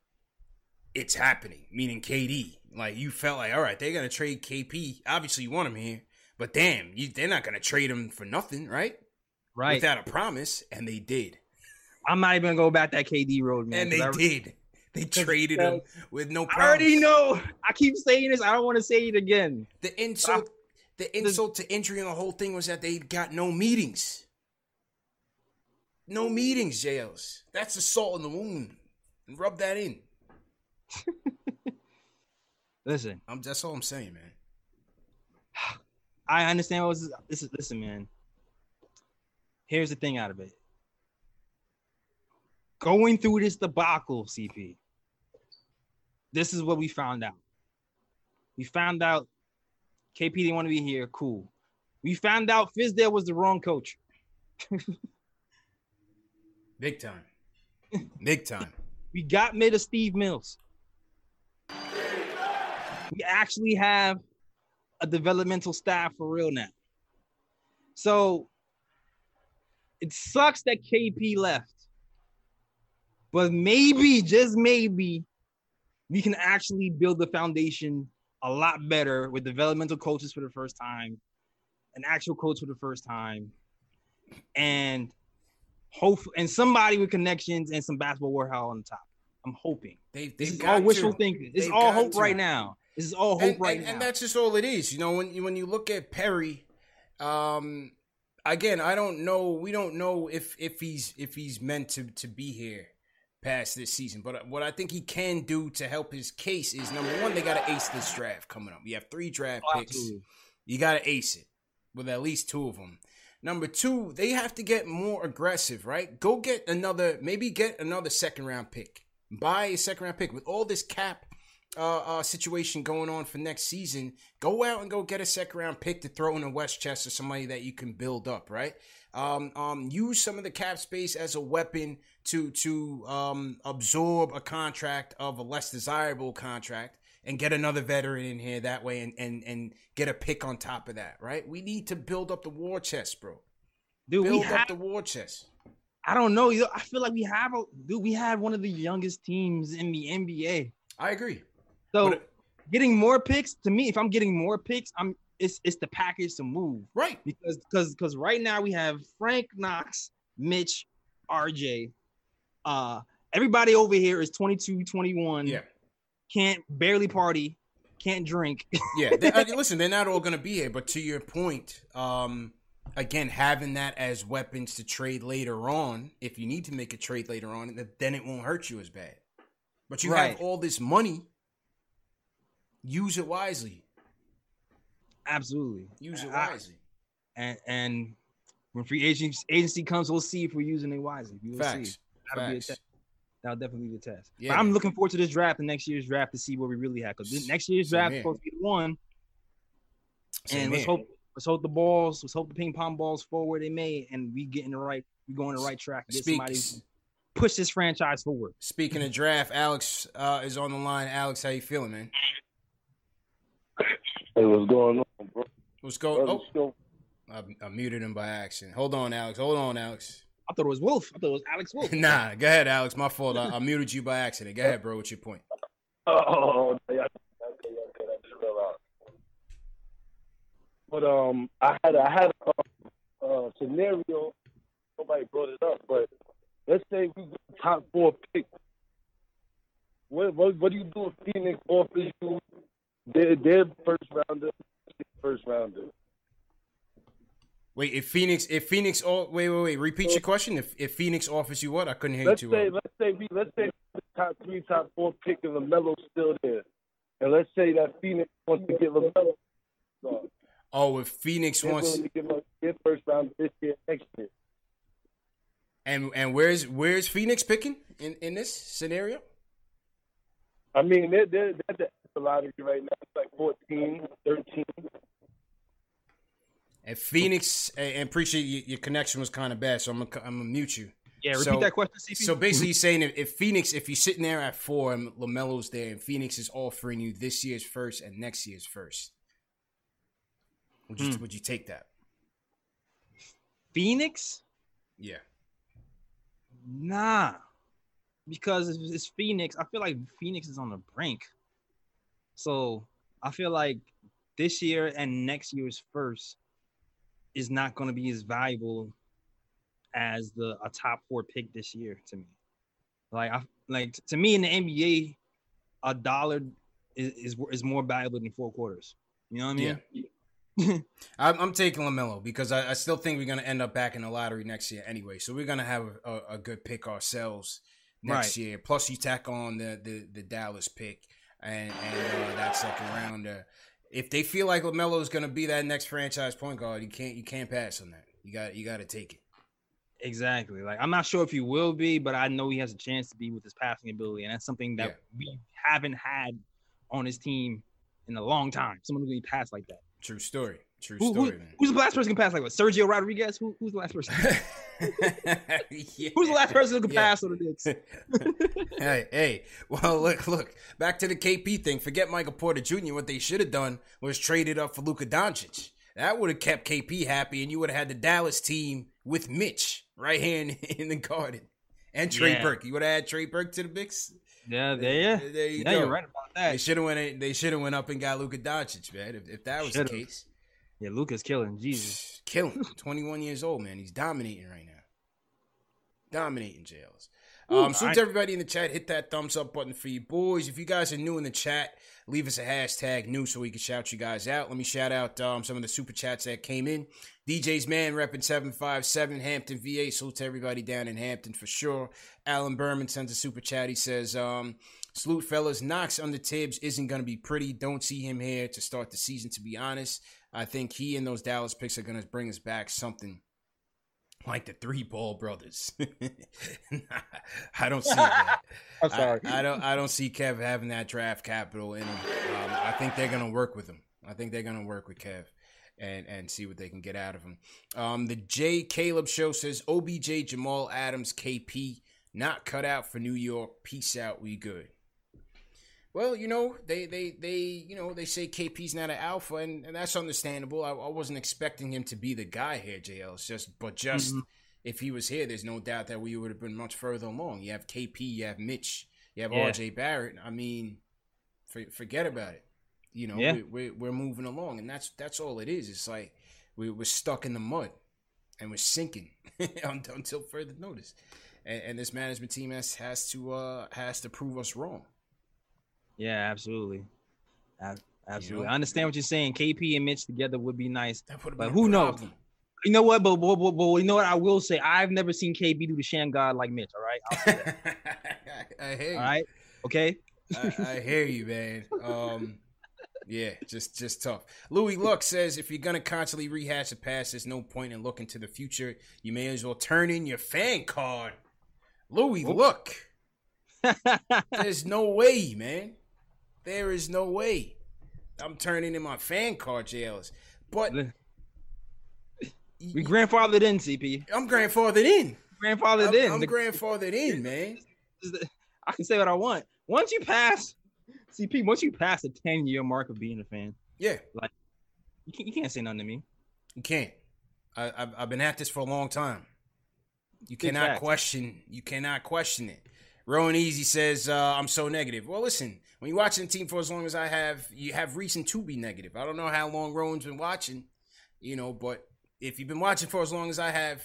it's happening, meaning KD. Like you felt like, all right, they're gonna trade KP. Obviously, you want him here, but damn, you, they're not gonna trade him for nothing, right? Right. Without a promise, and they did. I'm not even gonna go back that KD road, man. And they I, did. They traded him with no promise. I already know. I keep saying this. I don't want to say it again. The insult, the insult to injury and the whole thing was that they got no meetings. No meetings, jails. That's the salt in the wound. And rub that in. listen, I'm that's all I'm saying, man. I understand what was this is listen, man. Here's the thing out of it. Going through this debacle, CP this is what we found out. We found out KP didn't want to be here. Cool. We found out Fizdale was the wrong coach. Big time. Big time. we got mid of Steve Mills. We actually have a developmental staff for real now. So it sucks that KP left. But maybe, just maybe, we can actually build the foundation a lot better with developmental coaches for the first time, an actual coach for the first time, and hope and somebody with connections and some basketball warehouse on the top. I'm hoping. They, this is all wishful thinking. This is all hope to. right now. This is all hope and, right and, now. And that's just all it is. You know, when you when you look at Perry, um, again, I don't know. We don't know if if he's if he's meant to to be here past this season. But what I think he can do to help his case is number one, they got to ace this draft coming up. You have three draft picks. Absolutely. You got to ace it with at least two of them. Number two, they have to get more aggressive, right? Go get another, maybe get another second round pick. Buy a second round pick with all this cap uh, uh, situation going on for next season. Go out and go get a second round pick to throw in a Westchester, somebody that you can build up, right? Um, um, use some of the cap space as a weapon to to um, absorb a contract of a less desirable contract and get another veteran in here that way and, and, and get a pick on top of that, right? We need to build up the war chest, bro. Dude, build we have, up the war chest. I don't know. I feel like we have a dude. We had one of the youngest teams in the NBA. I agree. So but, getting more picks to me, if I'm getting more picks, I'm it's it's the package to move. Right. Because because because right now we have Frank Knox, Mitch, RJ. Uh everybody over here is 22, 21. Yeah. Can't barely party, can't drink. yeah. They, I mean, listen, they're not all gonna be here, but to your point, um, again, having that as weapons to trade later on, if you need to make a trade later on, then it won't hurt you as bad. But you right. have all this money. Use it wisely. Absolutely. Use it wisely. I, and and when free agency agency comes, we'll see if we're using it wisely. We'll Facts. see. That'll Facts. be a test. That'll definitely be a test. Yeah. But I'm looking forward to this draft and next year's draft to see what we really have. Because next year's draft is supposed to be the one. Same and let's hope let's hope the balls, let's hope the ping pong balls forward they may, and we get in the right we go on the right track. Get Speak- somebody push this franchise forward. Speaking of draft, Alex uh, is on the line. Alex, how you feeling, man? Hey, what's going on, bro? What's going? Brother, Oh, I, I muted him by accident. Hold on, Alex. Hold on, Alex. I thought it was Wolf. I thought it was Alex Wolf. nah, go ahead, Alex. My fault. I, I muted you by accident. Go ahead, bro. What's your point? Oh, yeah, okay, okay, okay. I just realized. But um, I had I had a, a scenario. Nobody brought it up, but let's say we get top four pick. What what what do you do if Phoenix offers you their their first rounder, first rounder? Wait, if Phoenix, if Phoenix, oh, wait, wait, wait. Repeat your question. If if Phoenix offers you what? I couldn't hear you Let's too say well. let's say we let's say the top three, top four pick and Lamelo's still there, and let's say that Phoenix wants to get Lamelo. So Oh, if Phoenix wants, to give up their first round this year, next year. and and where's where's Phoenix picking in in this scenario? I mean, they're they're, they're the lottery right now. It's like 14, 13. And Phoenix, and appreciate you, your connection was kind of bad, so I'm gonna I'm gonna mute you. Yeah, repeat So- that question, CP. So basically, you're saying if, if Phoenix, if you're sitting there at four and Lamelo's there, and Phoenix is offering you this year's first and next year's first, would you Hmm. would you take that? Phoenix? Yeah. Nah, because it's, it's Phoenix. I feel like Phoenix is on the brink. So I feel like this year and next year's first is not going to be as valuable as the a top four pick this year to me. Like I like to me in the NBA, a dollar is is, is more valuable than four quarters. You know what I mean? Yeah. I'm, I'm taking Lamelo because I, I still think we're gonna end up back in the lottery next year anyway. So we're gonna have a, a, a good pick ourselves next Right. year. Plus, you tack on the the, the Dallas pick and and uh, that second rounder. If they feel like Lamelo is gonna be that next franchise point guard, you can't you can't pass on that. You got you got to take it. Exactly. Like I'm not sure if he will be, but I know he has a chance to be with his passing ability, and that's something that Yeah. we haven't had on his team in a long time. Someone who can pass like that. True story. True Who, who- story, man. who's the last person can pass like that? Sergio Rodriguez? Who, who's the last person? Yeah. Who's the last person who can Yeah. pass on the Knicks? hey, hey. Well, look, look. Back to the KP thing. Forget Michael Porter Jr. What they should have done was traded up for Luka Doncic. That would have kept KP happy, and you would have had the Dallas team with Mitch right here in, in the Garden, and Trey Yeah. Burke. You would have had Trey Burke to the mix. Yeah, there, There you yeah, go. you're right about that. They should have went. They should have went up and got Luka Doncic, man. If, if that was Should've. the case, Yeah, Luka's killing. Jesus. killing. Twenty one years old, man. He's dominating right now. Dominating jails. Um, salute I- to everybody in the chat. Hit that thumbs up button for you boys. If you guys are new in the chat, leave us a hashtag new so we can shout you guys out. Let me shout out um, some of the super chats that came in. DJ's man repping 757 Hampton VA. Salute to everybody down in Hampton for sure. Alan Berman sends a super chat. He says, um, Salute fellas, Knox under Thibs isn't going to be pretty. Don't see him here to start the season, to be honest. I think he and those Dallas picks are going to bring us back something like the three ball brothers. I don't see that. I'm sorry. I, I don't. I don't see Kev having that draft capital in him. Um, I think they're gonna work with him. I think they're gonna work with Kev and and see what they can get out of him. Um, the J Caleb show says OBJ Jamal Adams KP not cut out for New York. Peace out. We good. Well, you know they they they you know they say KP's not an alpha, and, and that's understandable. I, I wasn't expecting him to be the guy here, JL. It's just but just Mhm. if he was here, there's no doubt that we would have been much further along. You have KP, you have Mitch, you have Yeah. RJ Barrett. I mean, for, forget about it. You know, Yeah. we, we're, we're moving along, and that's that's all it is. It's like we, we're stuck in the mud, and we're sinking until, until further notice. And, and this management team has has to uh, has to prove us wrong. Yeah, absolutely. Absolutely. know? I understand what you're saying. KP and Mitch together would be nice. That would have But who knows? You know what? But, but, but, but you know what? I will say I've never seen KP do the Shammgod like Mitch. All right. I'll say that, I hear you. all right. Okay. I, I hear you, man. Um, yeah, just just tough. Louis Luck says if you're gonna constantly rehash the past, there's no point in looking to the future. You may as well turn in your fan card. Louis, Luck. there's no way, man. There is no way. I'm turning in my fan card, jails. But We grandfathered in, CP. I'm grandfathered in. Grandfathered I'm, in. I'm The- grandfathered in, man. I can say what I want. Once you pass CP, once you pass the 10 year mark of being a fan, Yeah, you can't, you can't say nothing to me. you can't. I, I've, I've been at this for a long time. You cannot facts. question. You cannot question it. Rowan Easy says, uh, "I'm so negative." Well, listen, when you're watching the team for as long as I have, you have reason to be negative. I don't know how long Rowan's been watching, you know, but if you've been watching for as long as I have,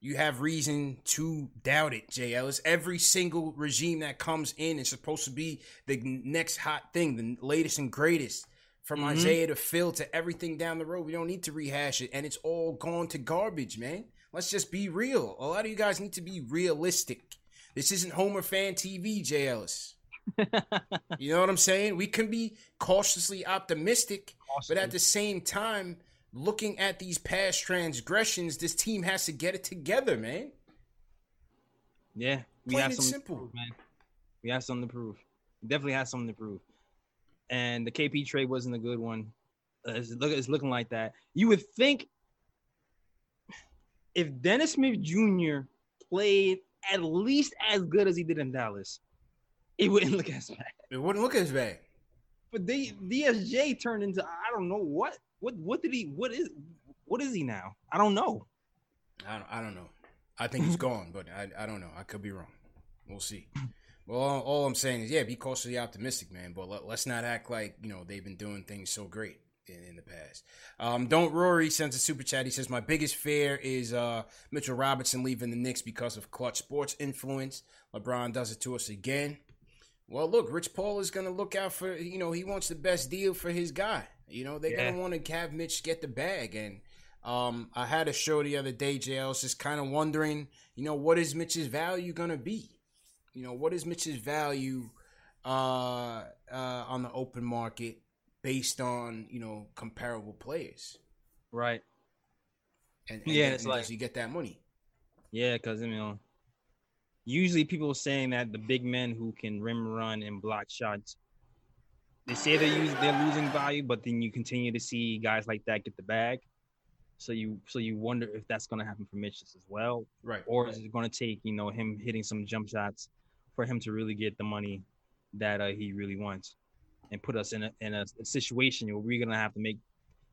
you have reason to doubt it, Jay Ellis. Every single regime that comes in is supposed to be the next hot thing, the latest and greatest. From Mhm. Isaiah to Phil to everything down the road, we don't need to rehash it, and it's all gone to garbage, man. Let's just be real. A lot of you guys need to be realistic. This isn't Homer fan TV, Jay Ellis. You know what I'm saying? We can be cautiously optimistic, but at the same time, looking at these past transgressions, this team has to get it together, man. Yeah, we Plain have something simple. to prove, man. We have something to prove. We definitely have something to prove. And the KP trade wasn't a good one. Uh, It's, look, it's looking like that. You would think if Dennis Smith Jr. played at least as good as he did in Dallas, it wouldn't look as bad. It wouldn't look as bad. But they, DSJ turned into I don't know what what what did he what is what is he now? I don't know. I don't, I don't know. I think he's gone, but I, I don't know. I could be wrong. We'll see. Well, all, all I'm saying is, yeah, be cautiously optimistic, man. But let, us not act like you know they've been doing things so great in, in the past. Um, don't Rory sends a super chat. He says, "My biggest fear is uh, Mitchell Robinson leaving the Knicks because of Klutch Sports influence. LeBron does it to us again." Well, look, Rich Paul is going to look out for you know he wants the best deal for his guy. You know they're Yeah. going to want to have Mitch get the bag, and um, I had a show the other day, JL. I was just kind of wondering, you know, what is Mitch's value going to be? You know, what is Mitch's value uh, uh, on the open market based on you know comparable players? Right. And, and Yeah, and it's like- does he get that money? Yeah, because you know, usually people are saying that the big men who can rim run and block shots, they say they're using they're losing value, but then you continue to see guys like that get the bag. So you so you wonder if that's going to happen for Mitch as well, Right. or is it going to take you know him hitting some jump shots for him to really get the money that uh, he really wants, and put us in a in a, a situation where we're going to have to make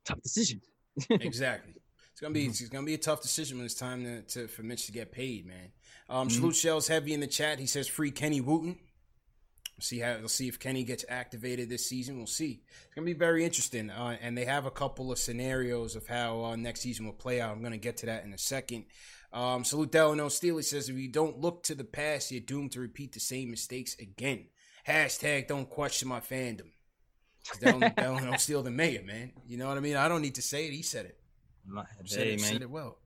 tough decisions. exactly. It's gonna be it's gonna be a tough decision when it's time to, to for Mitch to get paid, man. Um, Salute shells heavy in the chat. He says free Kenny Wooten. See how we'll see if Kenny gets activated this season. We'll see. It's gonna be very interesting. Uh, and they have a couple of scenarios of how uh, next season will play out. I'm gonna get to that in a second. Um, Salute Delano Steely says if you don't look to the past, you're doomed to repeat the same mistakes again. Hashtag don't question my fandom. Delano, Delano Steele the mayor, man. You know what I mean? I don't need to say it. He said it. Said, hey it, man, said it well.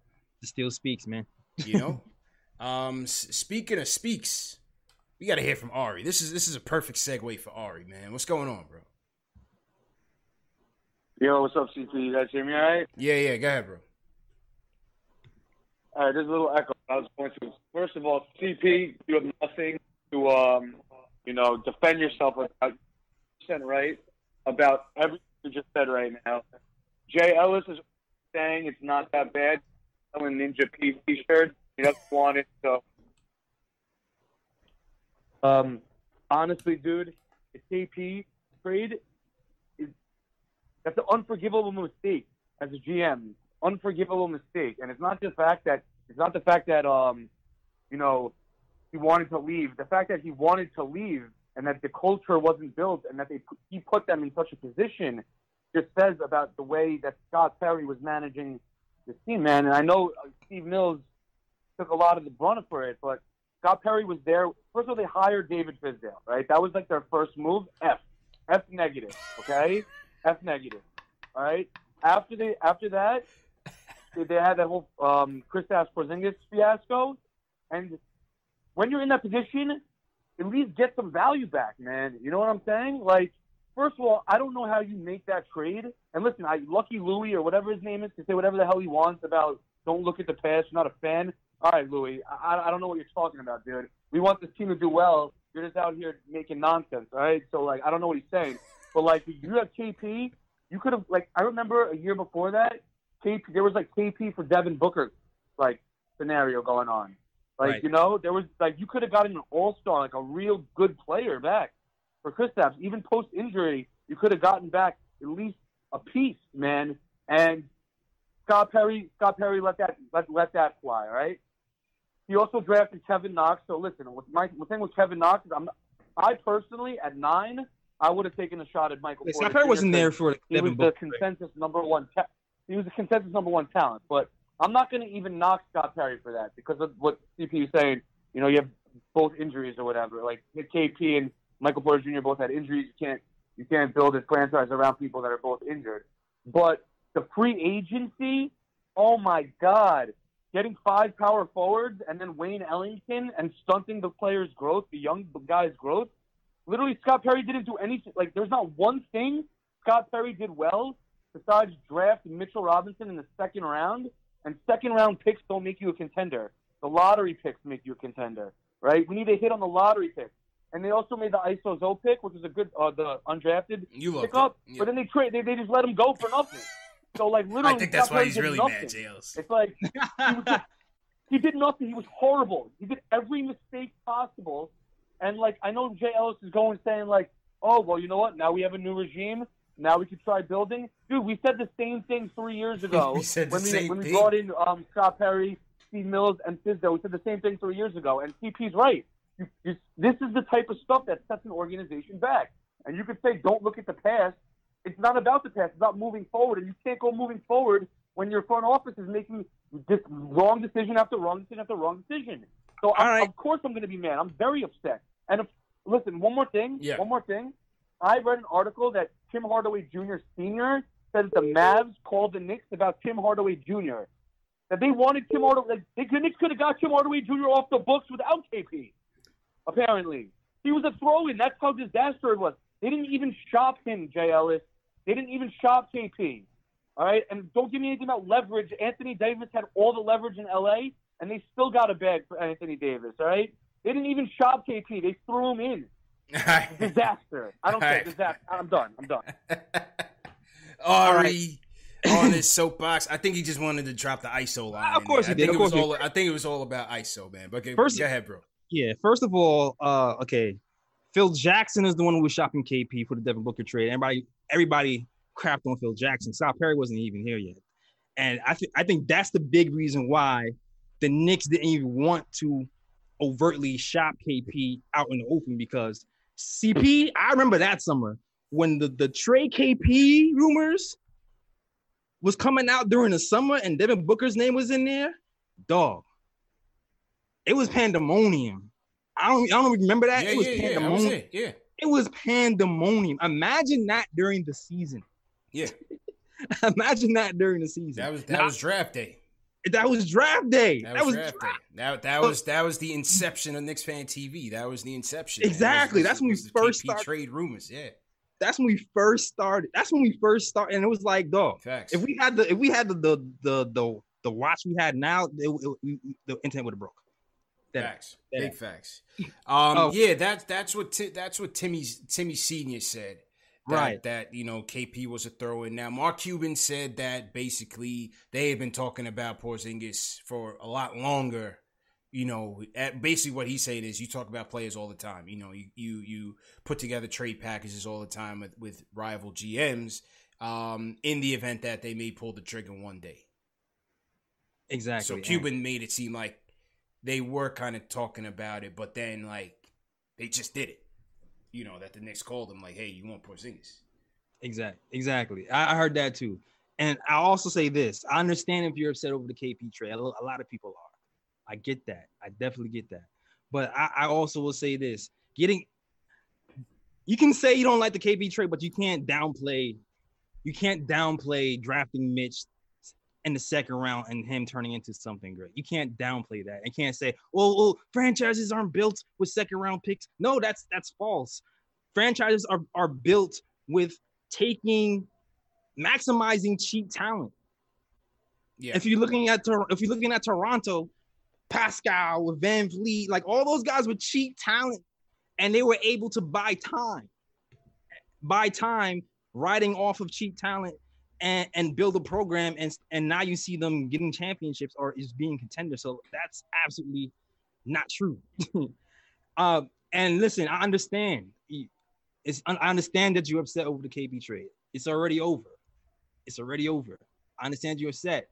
it still speaks, man. You know. um, speaking of speaks, we got to hear from Ari. This is this is a perfect segue for Ari, man. What's going on, bro? Yo, what's up, CP? You guys hear me all right? Yeah, yeah. Go ahead, bro. All right, there's a little echo. I was going to. First of all, CP, you have nothing to, um, you know, defend yourself about. Percent right about everything you just said right now. Jay Ellis is saying it's not that bad. Selling Ninja P T-shirt. He doesn't want it, so. Um, honestly, dude, the KP trade is that's an unforgivable mistake as a GM unforgivable mistake. And it's not the fact that it's not the fact that um, you know, he wanted to leave. The fact that he wanted to leave and that the culture wasn't built and that they he put them in such a position just says about the way that Scott Perry was managing this team, man. And I know Steve Mills took a lot of the brunt for it, but Scott Perry was there. First of all, they hired David Fizdale, right? That was like their first move. F, F negative, okay? F negative, all right. After they after that, they- they had that whole um, Kristaps Porzingis fiasco, and when you're in that position, at least get some value back, man. You know what I'm saying? Like, first of all, I don't know how you make that trade. And listen, I Lucky Louie or whatever his name is can say whatever the hell he wants about don't look at the past. You're not a fan. All right, Louis, I, I don't know what you're talking about, dude. We want this team to do well. You're just out here making nonsense, all right? So like, I don't know what he's saying, but like, you have KP. You could have like, I remember a year before that, KP. There was like KP for Devin Booker, like scenario going on. Like Right. you know, there was like you could have gotten an all star, like a real good player back for Kristaps. Even post injury, you could have gotten back at least a piece, man. And Scott Perry, Scott Perry let that let let that fly, right? He also drafted Kevin Knox. So listen, with my the thing with Kevin Knox is I'm I personally at nine, I would have taken a shot at Michael. Scott Porter Perry wasn't there for the He was the consensus number one. Ta- he was the consensus number one talent. But I'm not going to even knock Scott Perry for that because of what CP is saying. You know, you have both injuries or whatever. Like KP and Michael Porter Jr. both had injuries. You can't you can't build a franchise around people that are both injured. But the free agency, oh my God, getting five power forwards and then Wayne Ellington and stunting the player's growth, the young guy's growth. Literally, Scott Perry didn't do anything. Like, there's not one thing Scott Perry did well besides draft Mitchell Robinson in the second round. And second round picks don't make you a contender. The lottery picks make you a contender, right? We need to hit on the lottery picks. And they also made the ISO pick, which is a good, uh, the undrafted You pick up. it. But then they trade, they, they just let him go for nothing. So like literally, I think that's Scott why he's really nothing. mad, JLs. It's like he, just, he did nothing. He was horrible. He did every mistake possible. And like I know Jay Ellis is going saying like, oh well, you know what? Now we have a new regime. Now we can try building. Dude, we said the same thing three years ago We said the when we same when we thing. brought in um, Scott Perry, Steve Mills, and Fizdale. We said the same thing three years ago. And CP's right. You, you, this is the type of stuff that sets an organization back. And you could say, don't look at the past. It's not about the past. It's about moving forward. And you can't go moving forward when your front office is making this wrong decision after wrong decision after wrong decision. So All I, right. of course I'm going to be mad. I'm very upset. And if, listen, one more thing. Yeah. One more thing. I read an article that Tim Hardaway Jr. Senior said that the Mavs called the Knicks about Tim Hardaway Jr. That they wanted Tim Hardaway. Like, the Knicks could have got Tim Hardaway Jr. off the books without KP. Apparently, he was a throw-in. That's how disaster it was. They didn't even shop him, Jay Ellis. They didn't even shop KP. All right, and don't give me anything about leverage. Anthony Davis had all the leverage in LA, and they still got a bag for Anthony Davis. All right, they didn't even shop KP. They threw him in. Disaster. I don't care. Alright. Disaster. I'm done. I'm done. Ari on his soapbox. I think he just wanted to drop the ISO line. Of course there. he I did. think Of it was course he all. I think it was all about ISO, man. But go, First- go ahead, bro. Yeah, first of all, uh, okay, Phil Jackson is the one who was shopping KP for the Devin Booker trade. Everybody, everybody crapped on Phil Jackson. Scott Perry wasn't even here yet, and I think I think that's the big reason why the Knicks didn't even want to overtly shop KP out in the open because CP. I remember that summer when the the trade KP rumors was coming out during the summer, and Devin Booker's name was in there. Dog, it was pandemonium. I don't, I don't remember that. Yeah, it was yeah, yeah. That pandemonium. it. Yeah, It was pandemonium. Imagine that during the season. yeah. Imagine that during the season. That was that Now, was draft day. that was draft day. That was, draft day. That that was that was the inception of Knicks fan TV. That was the inception. Exactly. Was- That's when we first KP started- trade rumors. Yeah, That's when we first started. That's when we first started, and it was like, dog. facts. If we had the if we had the the the the, the watch we had now, it, it, we- the internet would have broke. That- Facts. that- Big facts. Um, Oh. yeah, that's that's what Ti- that's what Timmy's Timmy Senior said. That, Right. That you know KP was a throw in. Now Mark Cuban said that basically they have been talking about Porzingis for a lot longer. You know, at, basically what he's saying is you talk about players all the time. You know, you you you put together trade packages all the time with with rival GMs. Um, in the event that they may pull the trigger one day. Exactly. So Cuban made it seem like they were kind of talking about it, but then like they just did it. You know that the Knicks called them like, "Hey, you want Porzingis?" Exactly. Exactly. I, I heard that too. And I also say this: I understand if you're upset over the KP trade. A lot of people are. I get that. I definitely get that. But I, I also will say this: getting you can say you don't like the KP trade, but you can't downplay you can't downplay drafting Mitch in the second round and him turning into something great. You can't downplay that. And can't say, "Oh, oh, franchises aren't built with second round picks." No, that's that's false. Franchises are are built with taking maximizing cheap talent. Yeah, If you're looking at if you're looking at Toronto, Pascal, VanVleet, like all those guys with cheap talent, and they were able to buy time, buy time riding off of cheap talent and, and build a program and and now you see them getting championships or is being contenders. So that's absolutely not true. uh, and listen, I understand. It's I understand that you're upset over the KP trade. It's already over. It's already over. I understand you're upset.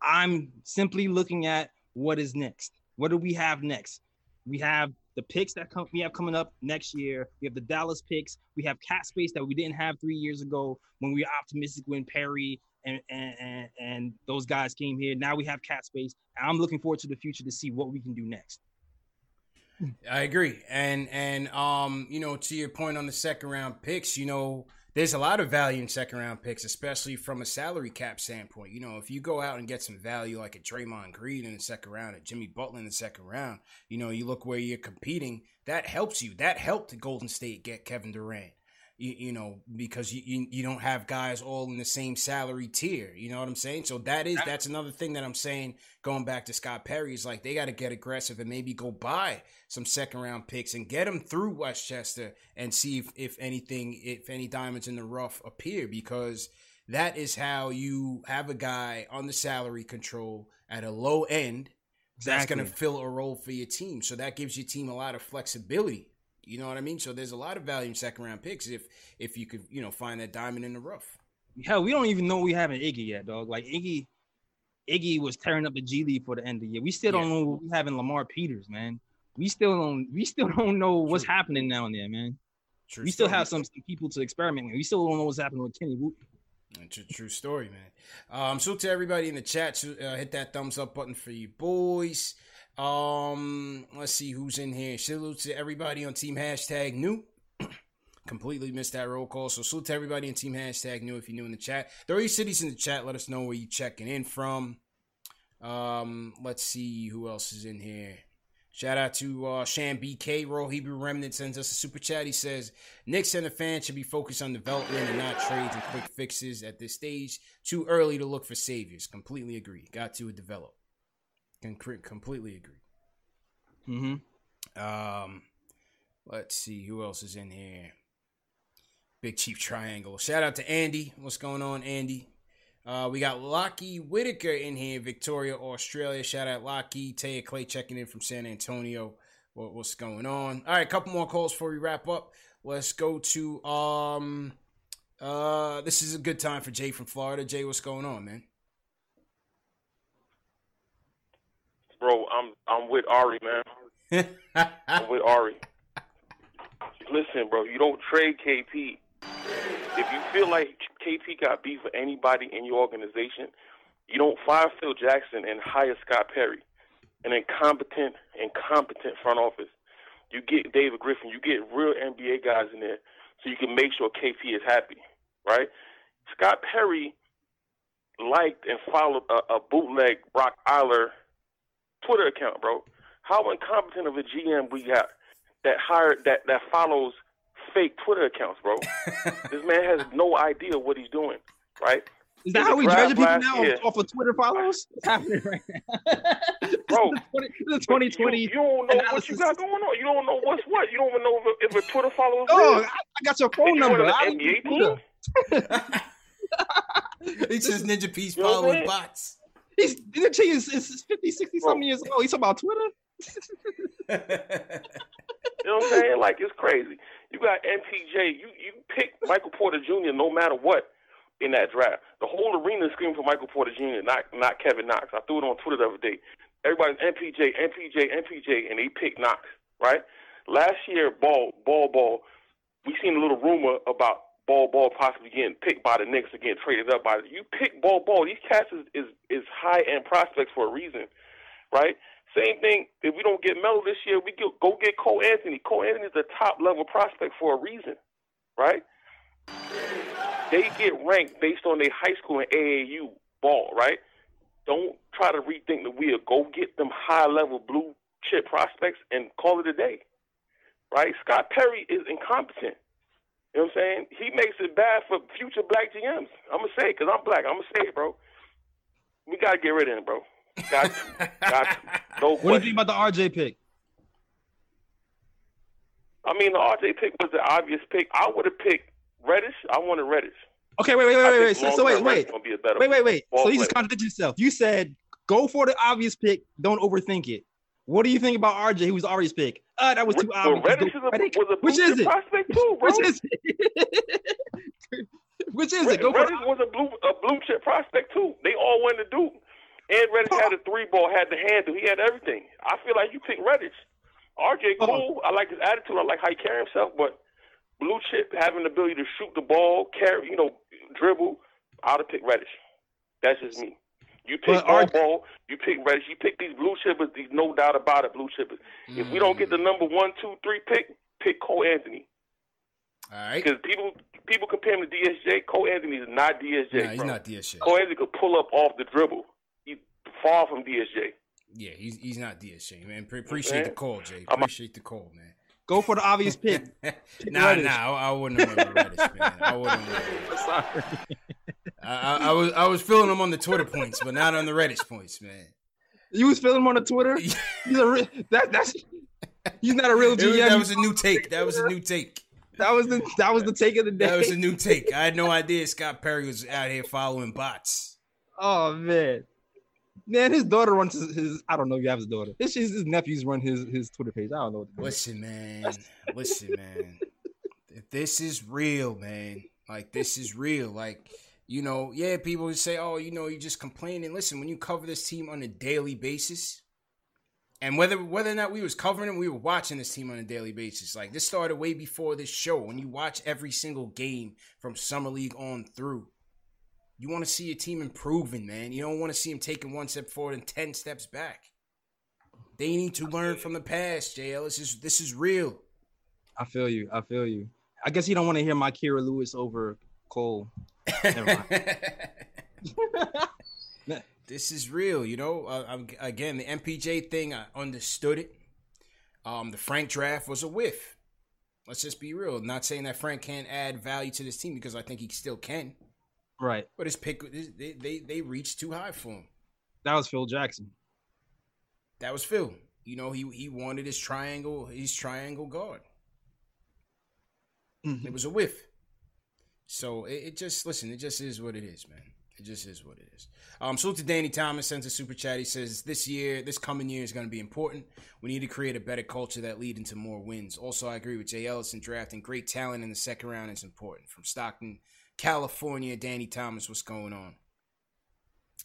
I'm simply looking at what is next. What do we have next? We have the picks that come we have coming up next year. We have the Dallas picks. We have cap space that we didn't have three years ago when we were optimistic when Perry and and, and, those guys came here. Now we have cap space. I'm looking forward to the future to see what we can do next. I agree. And and um, you know, to your point on the second round picks, you know, there's a lot of value in second round picks, especially from a salary cap standpoint. You know, if you go out and get some value like a Draymond Green in the second round, a Jimmy Butler in the second round, you know, you look where you're competing, that helps you. That helped Golden State get Kevin Durant you, you know, because you, you, you don't have guys all in the same salary tier. You know what I'm saying? So that is that's another thing that I'm saying. Going back to Scott Perry is like they got to get aggressive and maybe go buy some second round picks and get them through Westchester and see if if anything if any diamonds in the rough appear because that is how you have a guy on the salary control at a low end exactly. that's going to fill a role for your team. So that gives your team a lot of flexibility you know what I mean? So there's a lot of value in second round picks if if you could, you know, find that diamond in the rough. Hell, we don't even know we have an Iggy yet, dog. Like Iggy, Iggy was tearing up the G League for the end of the year. We still don't know we having Lamar Peters, man. We still don't we still don't know what's True. happening down there, man. True we still have some, some, people to experiment with. We still don't know what's happening with Kenny Wooten. True, true story, man. Um, so to everybody in the chat, uh, hit that thumbs up button for you boys. Um, let's see who's in here. Salute to everybody on Team Hashtag New. Completely missed that roll call. So salute to everybody on Team Hashtag New if you're new in the chat. There are cities in the chat. Let us know where you're checking in from. Um, let's see who else is in here. Shout out to uh, Sham BK, Royal Hebrew Remnant sends us a super chat. He says, Knicks and the fans should be focused on development and not trades and quick fixes at this stage. Too early to look for saviors. Completely agree. Got to develop. Can completely agree. Mm-hmm. Um, let's see who else is in here. Big Chief Triangle. Shout out to Andy. What's going on, Andy? Uh, we got Lockie Whitaker in here, Victoria, Australia. Shout out Lockie. Taya Clay checking in from San Antonio. What, what's going on? All right, a couple more calls before we wrap up. Let's go to um uh this is a good time for Jay from Florida. Jay, what's going on, man? Bro, I'm I'm with Ari, man. I'm with Ari. Listen, bro, you don't trade KP. If you feel like KP got beef with anybody in your organization, you don't fire Phil Jackson and hire Scott Perry, an incompetent, and incompetent front office. You get David Griffin, you get real NBA guys in there, so you can make sure KP is happy, right? Scott Perry liked and followed a, a bootleg Brock Aller Twitter account, bro. How incompetent of a GM we got that hired that that follows fake Twitter accounts, bro. this man has no idea what he's doing, right? Is that how we judge people now year. off of Twitter follows? What's happening right now? Bro, the 2020. You, you, don't know analysis. what you got going on. You don't know what's what. You don't even know if, if a Twitter follower is Oh, I, I got your phone number. NBA team? he says Ninja Peace you following bots. He's the G is, is 50, 60 something years old. He's talking about Twitter. you know what I'm saying? Like it's crazy. You got MPJ. You you pick Michael Porter Jr. no matter what in that draft. The whole arena is screaming for Michael Porter Jr. Not not Kevin Knox. I threw it on Twitter the other day. Everybody's MPJ, MPJ, MPJ, and they pick Knox. Right? Last year, ball, ball, ball. We seen a little rumor about Bol Bol possibly getting picked by the Knicks or getting traded up by you pick Bol Bol. These cats is is, is high end prospects for a reason, right? Same thing. If we don't get Melo this year, we get, go get Cole Anthony. Cole Anthony is a top level prospect for a reason, right? They get ranked based on their high school and AAU ball, right? Don't try to rethink the wheel. Go get them high level blue chip prospects and call it a day, right? Scott Perry is incompetent. You know what I'm saying? He makes it bad for future black GMs. I'm gonna say it because I'm black. I'm gonna say it, bro. We gotta get rid of him, bro. Got to. Got to. No what do you think about the RJ pick? I mean, the RJ pick was the obvious pick. I would have picked Reddish. I wanted Reddish. Okay, wait, wait, wait, wait, wait. So, so wait, wait, be a better wait, wait, wait. So you just player. contradicted yourself. You said go for the obvious pick. Don't overthink it. What do you think about RJ, who was obvious pick? Uh, that was too obvious. Reddish is a, Reddish? was a Which is it? prospect too, bro. Which is it? Which is it? Go for Reddish was a blue a blue chip prospect too. They all went to Duke. And Reddish had a three ball, had the handle, he had everything. I feel like you pick Reddish. RJ Oh. cool. I like his attitude. I like how he carry himself. But blue chip having the ability to shoot the ball, carry, you know, dribble, I'd have picked Reddish. That's just me. You pick But ball, RJ ball, you pick Reddish. You pick these blue chippers. These no doubt about it, blue chippers. If we don't get the number one, two, three pick, pick Cole Anthony. All right. Because people people compare him to DSJ. Cole Anthony is not DSJ. Nah, he's not DSJ. Cole Anthony could pull up off the dribble. He's far from DSJ. Yeah, he's he's not DSJ, man. Pre- appreciate the call, Jay. Appreciate the call, man. Go for the obvious pick. nah, Reddish. nah, I, I wouldn't have went with Reddish, man. I wouldn't. Have went with Sorry. I, I, I was I was feeling him on the Twitter points, but not on the Reddish points, man. You was feeling him on the Twitter. He's a re- that that's he's not a real It GM. was- that was a new take. That was a new take. That was the that was the take of the day. That was a new take. I had no idea Scott Perry was out here following bots. Oh man, man, his daughter runs his, his. I don't know if you have his daughter. His his, his nephews run his his Twitter page. I don't know. What to. Listen, man. Listen, man. This is real, man. Like this is real. Like you know, yeah. People say, "Oh, you know, you just complaining." Listen, when you cover this team on a daily basis, and whether whether or not we was covering them, we were watching this team on a daily basis. Like this started way before this show. When you watch every single game from summer league on through, you want to see your team improving, man. You don't want to see them taking one step forward and ten steps back. They need to learn from the past, JL. This is this is real. I feel you. I feel you. I guess you don't want to hear my Kira Lewis over Cole. Never mind. this is real, you know. Uh, I'm, again, the MPJ thing, I understood it. Um, the Frank draft was a whiff. Let's just be real. Not saying that Frank can't add value to this team because I think he still can. Right. But his pick, they they they reached too high for him. That was Phil Jackson. That was Phil. You know, he he wanted his triangle, his triangle guard. It was a whiff. So it, it just listen, it just is what it is, man. It just is what it is. Um, salute to Danny Thomas sends a super chat. He says this year, this coming year is going to be important. We need to create a better culture that lead into more wins. Also, I agree with Jay Ellison. Drafting great talent in the second round is important. From Stockton, California, Danny Thomas, what's going on?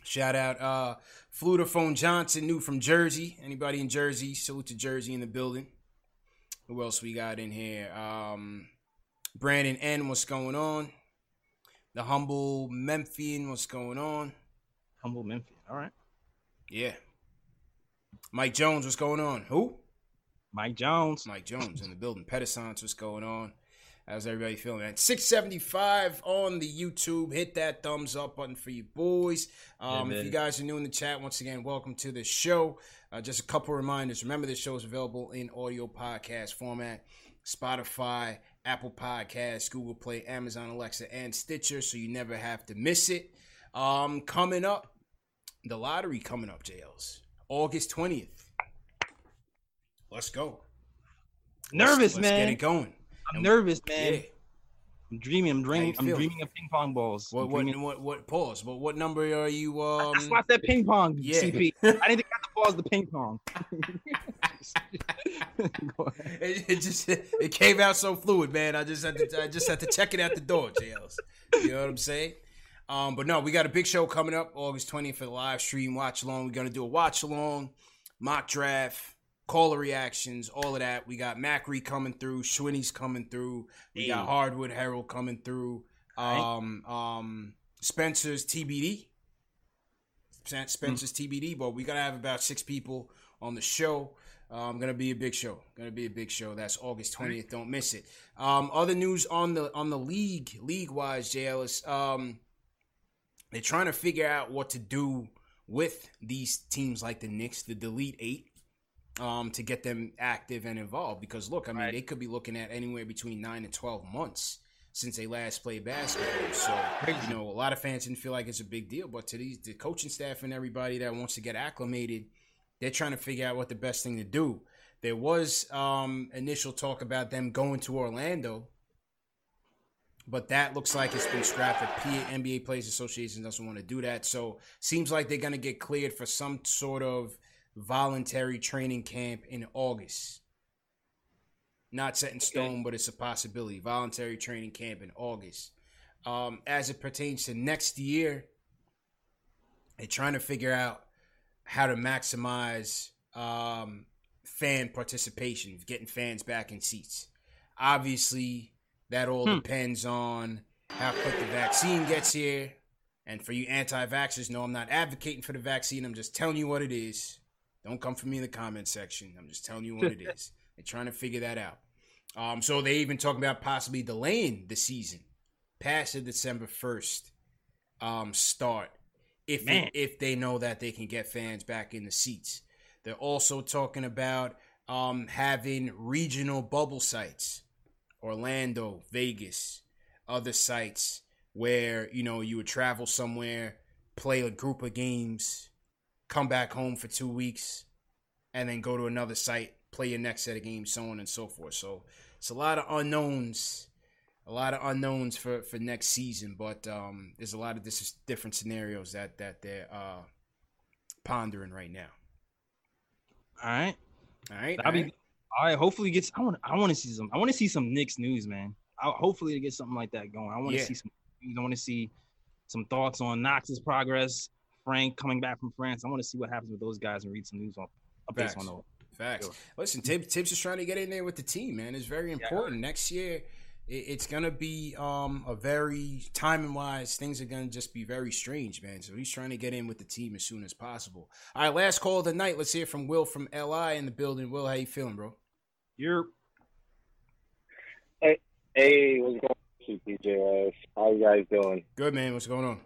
Shout out uh Flutophone Johnson, new from Jersey. Anybody in Jersey? Salute to Jersey in the building. Who else we got in here? Um Brandon N, what's going on? The humble Memphian, what's going on? Humble Memphian, All right. Yeah. Mike Jones, what's going on? Who? Mike Jones. Mike Jones in the building. Pedisance, what's going on? How's everybody feeling? At 675 on the YouTube. Hit that thumbs up button for you boys. Um, Yeah, if you guys are new in the chat, once again, welcome to the show. Uh, just a couple reminders. Remember, this show is available in audio podcast format. Spotify, Apple Podcasts, Google Play, Amazon Alexa, and Stitcher, so you never have to miss it. Um, coming up, the lottery coming up, JLs. August 20th. Let's go. Nervous, let's, Let's man. get it going. I'm And- nervous, man. Yeah. I'm dreaming. I'm dreaming. I'm dreaming of ping pong balls. What what what what pause? What what number are you um why I said ping pong. Yeah. CP. I need to cut the balls to ping pong. It, it just it came out so fluid, man. I just had to I just had to check it at the door, JLs. You know what I'm saying? Um, but no, we got a big show coming up August 20th for the live stream watch along. We're gonna do a watch along, mock draft, caller reactions, all of that. We got Macri coming through, Schwinny's coming through, we got Hardwood Herald coming through, um, um, Spencer's TBD. Spen- Spencer's TBD, but we're gonna have about six people on the show. Um, gonna be a big show. Gonna be a big show. That's August twentieth. Don't miss it. Um, other news on the on the league, league wise, JL is um, they're trying to figure out what to do with these teams like the Knicks, the Delete Eight, um, to get them active and involved. Because look, I mean, they could be looking at anywhere between nine and twelve months since they last played basketball. So you know, a lot of fans didn't feel like it's a big deal, but to these the coaching staff and everybody that wants to get acclimated, they're trying to figure out what the best thing to do. There was um, initial talk about them going to Orlando but that looks like it's been scrapped. The NBA Players Association doesn't want to do that, so seems like they're gonna get cleared for some sort of voluntary training camp in August. Not set in stone, but it's a possibility. Voluntary training camp in August. Um, as it pertains to next year, they're trying to figure out how to maximize um, fan participation, getting fans back in seats. Obviously, that all hmm. depends on how quick the vaccine gets here. And for you anti-vaxxers, no, I'm not advocating for the vaccine. I'm just telling you what it is. Don't come for me in the comment section. I'm just telling you what it is. They're trying to figure that out. Um, so they even talking about possibly delaying the season past the December first um, start if it, if they know that they can get fans back in the seats. They're also talking about um, having regional bubble sites, Orlando, Vegas, other sites where you know you would travel somewhere, play a group of games, come back home for two weeks, and then go to another site, play your next set of games, so on and so forth. So it's a lot of unknowns, a lot of unknowns for for next season. But um, there's a lot of this different scenarios that that they're uh, pondering right now. All right, all right, all right. Be, all right. Hopefully, gets. I want. I want to see some. I want to see some Knicks news, man. I, hopefully, to get something like that going. I want to yeah. see some. I want to see some thoughts on Knox's progress, Frank coming back from France. I want to see what happens with those guys and read some news on updates Facts. on those. Facts. Sure. Listen, Thibs, Thibs is trying to get in there with the team, man. It's very important. Yeah. Next year, it, it's gonna be um, a very timing wise. Things are gonna just be very strange, man. So he's trying to get in with the team as soon as possible. All right, last call of the night. Let's hear from Will from LI in the building. Will, how you feeling, bro? You're. Hey, hey, what's going on, CPJS? How you guys doing? Good, man. What's going on?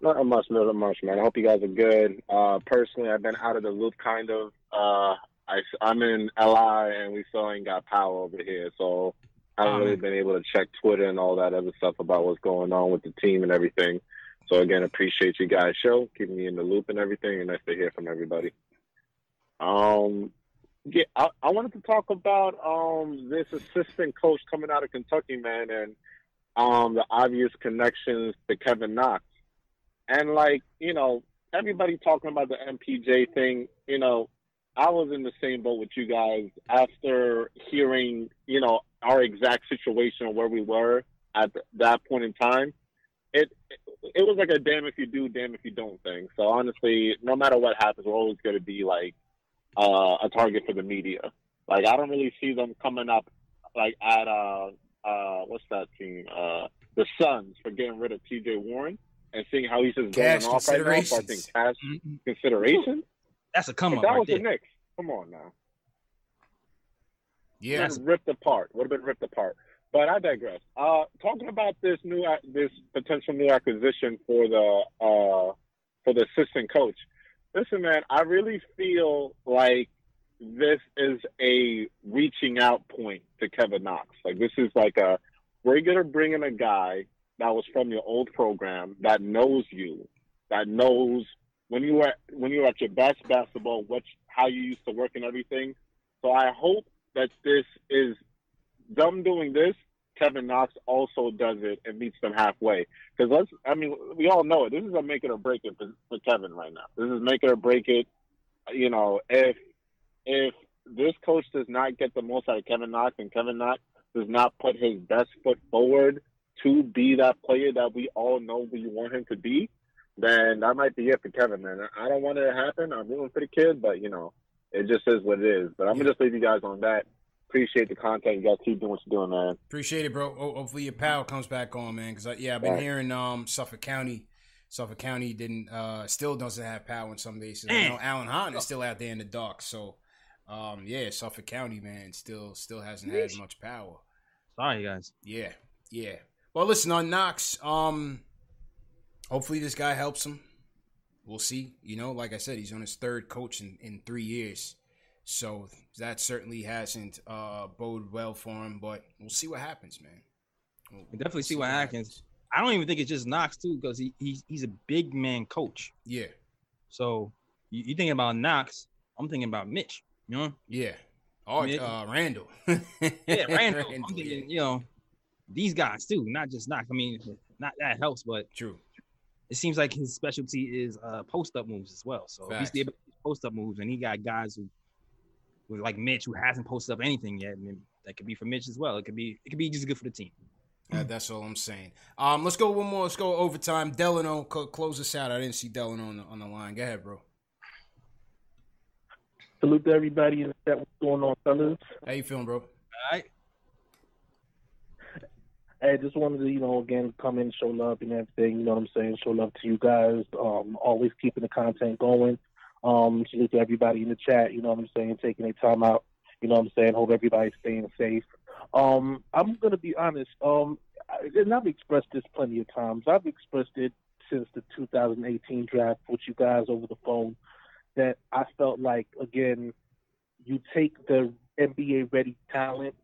Not a much, not a much, man. I hope you guys are good. Uh, personally, I've been out of the loop, kind of. Uh, I, I'm in LI, and we still ain't got power over here, so I haven't really been able to check Twitter and all that other stuff about what's going on with the team and everything. So again, appreciate you guys' show, keeping me in the loop and everything, and nice to hear from everybody. Um, yeah, I, I wanted to talk about um this assistant coach coming out of Kentucky, man, and um the obvious connections to Kevin Knox. And like, you know, everybody talking about the MPJ thing, you know, I was in the same boat with you guys after hearing, you know, our exact situation where we were at that point in time. It it was like a damn if you do, damn if you don't thing. So honestly, no matter what happens, we're always going to be like uh, a target for the media. Like I don't really see them coming up like at uh uh what's that team uh the Suns for getting rid of T.J. Warren and seeing how he's just going off right now. So I think cash mm-hmm. consideration. That's a come up. That right was there. the Knicks. Come on now. Yeah, ripped apart. Would have been ripped apart. But I digress. Uh, talking about this new this potential new acquisition for the uh, for the assistant coach. Listen, man, I really feel like this is a reaching out point to Kevin Knox. Like this is like a we're gonna bring in a guy that was from your old program that knows you, that knows when you were when you were at your best basketball, what how you used to work and everything. So I hope that this is them doing this. Kevin Knox also does it and meets them halfway. Because let's, I mean, we all know it. This is a make it or break it for, for Kevin right now. This is make it or break it. You know, if if this coach does not get the most out of Kevin Knox and Kevin Knox does not put his best foot forward to be that player that we all know we want him to be, then that might be it for Kevin, man. I don't want it to happen. I'm rooting for the kid, but you know, it just is what it is. But I'm gonna just leave you guys on that. Appreciate the content. You guys keep doing what you're doing, man. Appreciate it, bro. Hopefully your pal comes back on, man. Because yeah, I've been right. hearing um Suffolk County. Suffolk County didn't uh still doesn't have power in some bases. I know Alan Hahn is still out there in the dark. So um yeah, Suffolk County man still still hasn't had much power. Sorry, guys. Yeah, yeah. Well, listen on Knox. Um, hopefully this guy helps him. We'll see. You know, like I said, he's on his third coach in, in three years. So that certainly hasn't uh, bode well for him, but we'll see what happens, man. We'll, we'll definitely see, see what, happens. happens. I don't even think it's just Knox too, because he, he's he's a big man coach. Yeah. So you, you thinking about Knox? I'm thinking about Mitch. You know? Yeah. Or uh, Randle. yeah, Randle. Randle. I'm thinking, yeah. you know, these guys too, not just knock. I mean, not that helps, but true. It seems like his specialty is uh, post up moves as well. So Facts. he's the post up moves, and he got guys who, who like Mitch, who hasn't posted up anything yet, and that could be for Mitch as well. It could be it could be just good for the team. Yeah, that's all I'm saying. Um, let's go one more. Let's go overtime. Delano, close us out. I didn't see Delano on the, on the line. Go ahead, bro. Salute to everybody in the chat. What's going on, fellas? How you feeling, bro? All right. I just wanted to, you know, again, come in, show love and everything. You know what I'm saying? Show love to you guys. Um, always keeping the content going. Um, salute to everybody in the chat. You know what I'm saying? Taking their time out. You know what I'm saying? Hope everybody's staying safe. Um, I'm gonna be honest. Um, and I've expressed this plenty of times. I've expressed it since the 2018 draft with you guys over the phone. That I felt like again, you take the NBA ready talent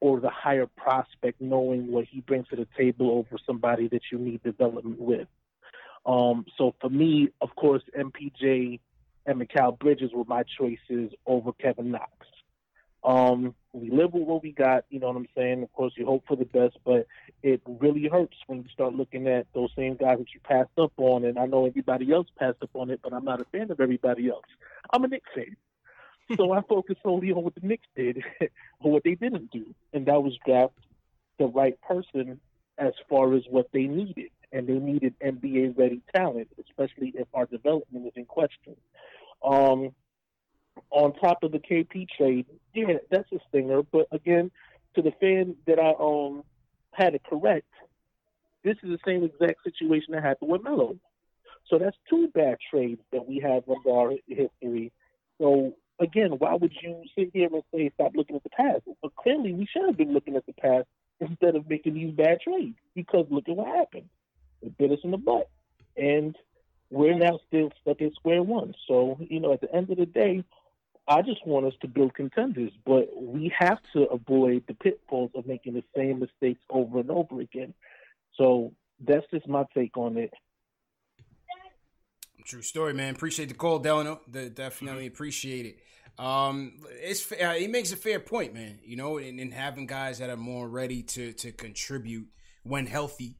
or the higher prospect, knowing what he brings to the table over somebody that you need development with. Um, so for me, of course, MPJ and Mikal Bridges were my choices over Kevin Knox. Um, we live with what we got, you know what I'm saying? Of course, you hope for the best, but it really hurts when you start looking at those same guys that you passed up on. And I know everybody else passed up on it, but I'm not a fan of everybody else. I'm a Knicks fan. So I focused solely on what the Knicks did or what they didn't do. And that was draft the right person as far as what they needed. And they needed NBA ready talent, especially if our development is in question. Um, on top of the KP trade, yeah, that's a stinger. But again, to the fan that I um had it correct, this is the same exact situation that happened with Melo. So that's two bad trades that we have in our history. So again, why would you sit here and say stop looking at the past? But clearly, we should have been looking at the past instead of making these bad trades because look at what happened. It bit us in the butt, and we're now still stuck at square one. So you know, at the end of the day, I just want us to build contenders, but we have to avoid the pitfalls of making the same mistakes over and over again. So that's just my take on it. True story, man. Appreciate the call, Delano. Definitely mm-hmm. appreciate it. Um, it's uh, he makes a fair point, man. You know, and, and having guys that are more ready to to contribute when healthy.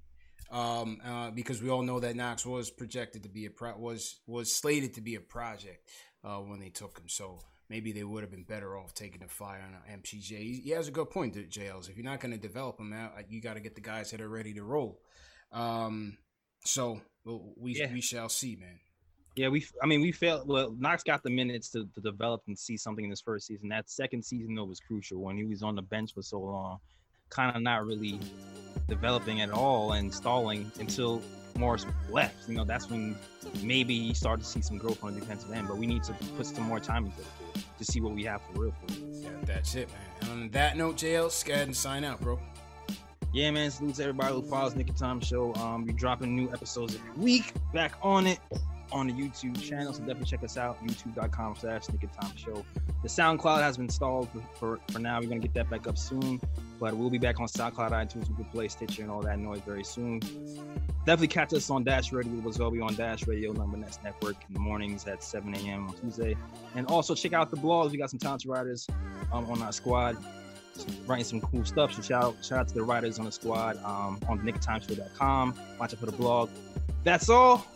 Um, uh, because we all know that Knox was projected to be a pro- was was slated to be a project uh, when they took him. So maybe they would have been better off taking a flyer on MPJ. He has a good point, JLs. If you're not going to develop them out, you got to get the guys that are ready to roll. Um, so we yeah. we shall see, man. Yeah, we. I mean, we failed. Well, Knox got the minutes to, to develop and see something in his first season. That second season though was crucial when he was on the bench for so long, kind of not really developing at all and stalling until Morris left. You know, that's when maybe you start to see some growth on the defensive end. But we need to put some more time into it to see what we have for real. For Yeah, that's it, man. on that note, JL, go ahead and sign out, bro. Yeah, man. Salute to everybody who follows Nick and Tom Show. Um, we're dropping new episodes every week. Back on it on the YouTube channel, so definitely check us out. YouTube.com slash Tom Show. The SoundCloud has been installed for, for, now. We're gonna get that back up soon, but we'll be back on SoundCloud, iTunes, Google Play, Stitcher, and all that noise very soon. Definitely catch us on Dash Radio as well. We on Dash Radio, Number Nest Network in the mornings at 7 a.m. on Tuesday. And also check out the blogs. We got some talented writers um, on our squad writing some cool stuff. So shout out, shout out to the writers on the squad um, on nicktimeshow.com. Watch it for the blog. That's all.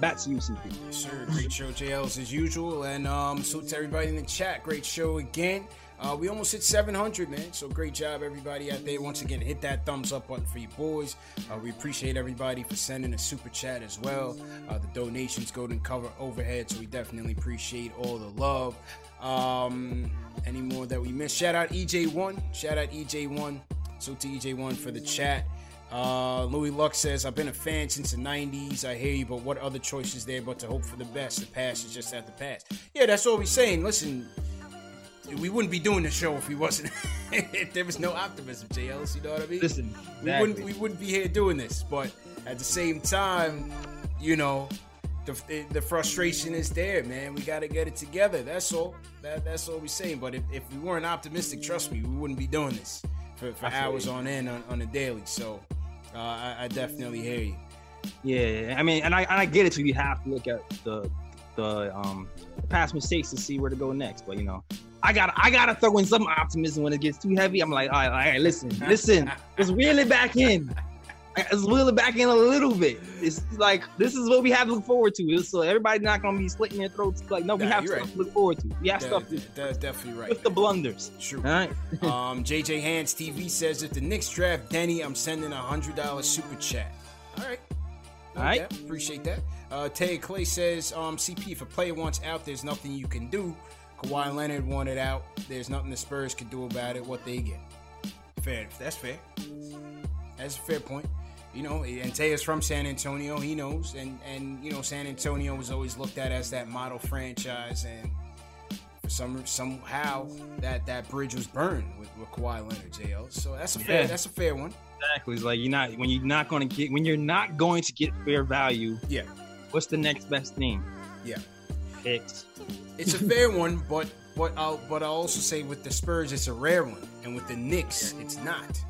Back to you, CP. Sir. Great show, JLs, as usual. And um, salute to everybody in the chat. Great show again. Uh, we almost hit 700, man. So great job, everybody out there. Once again, hit that thumbs up button for you boys. Uh, we appreciate everybody for sending a super chat as well. Uh, the donations go to cover overhead, so we definitely appreciate all the love. Um, any more that we missed? Shout out EJ1. Shout out EJ1. So to EJ1 for the chat. Uh, Louis Luck says, I've been a fan since the 90s. I hear you, but what other choices there but to hope for the best? The past is just at the past. Yeah, that's all we're saying. Listen, we wouldn't be doing the show if we wasn't if there was no optimism, JLs. You know what I mean? Listen, exactly. we wouldn't we wouldn't be here doing this. But at the same time, you know, the, the frustration is there, man. We got to get it together. That's all. That, that's all we're saying. But if, if we weren't optimistic, trust me, we wouldn't be doing this for, for hours on end on, on a daily. So uh, I, I, definitely hear you. Yeah, I mean, and I and I get it. So you have to look at the the um past mistakes to see where to go next. But you know, I got I gotta throw in some optimism when it gets too heavy. I'm like, all right, all right, listen, listen, let's reel it back in. Let's reel it back in a little bit. It's like this is what we have to look forward to. So everybody's not gonna be slitting their throats. Like, no, we Nah, have stuff right. to look forward to. We have That- stuff to That's definitely right. with the blunders. True. All right. um, JJ Hands TV says if the Knicks draft Deni, I'm sending a hundred dollar super chat. All right. All right. Yeah, appreciate that. Uh, Tay Clay says, um, CP, if a player wants out, there's nothing you can do. Kawhi Leonard wanted out. There's nothing the Spurs could do about it. What they get. Fair. That's fair. That's a fair point. You know, and is from San Antonio. He knows, and and you know, San Antonio was always looked at as that model franchise, and for some somehow that that bridge was burned with, with Kawhi Leonard, JL. So that's a fair that's a fair one. Exactly. It's like you're not when you're not going to get when you're not going to get fair value. Yeah. What's the next best thing? Yeah. Picks. It's a fair one, but but I'll but I'll also say with the Spurs it's a rare one, and with the Knicks it's not.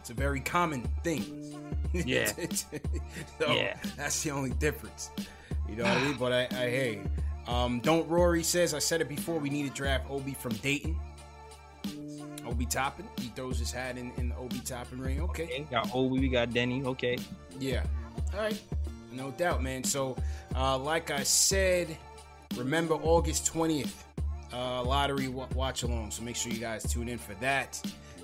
It's a very common thing. Yeah. so Yeah. that's the only difference. You know what I mean? But I, I you. Um, Don't Rory says I said it before. We need to draft Obi from Dayton. Obi Toppin. He throws his hat in, in the Obi Toppin ring. Okay. Okay. Got Obi. We got Deni. Okay. Yeah. All right. No doubt, man. So, uh, like I said, remember August 20th, uh, lottery wa- watch along. So make sure you guys tune in for that.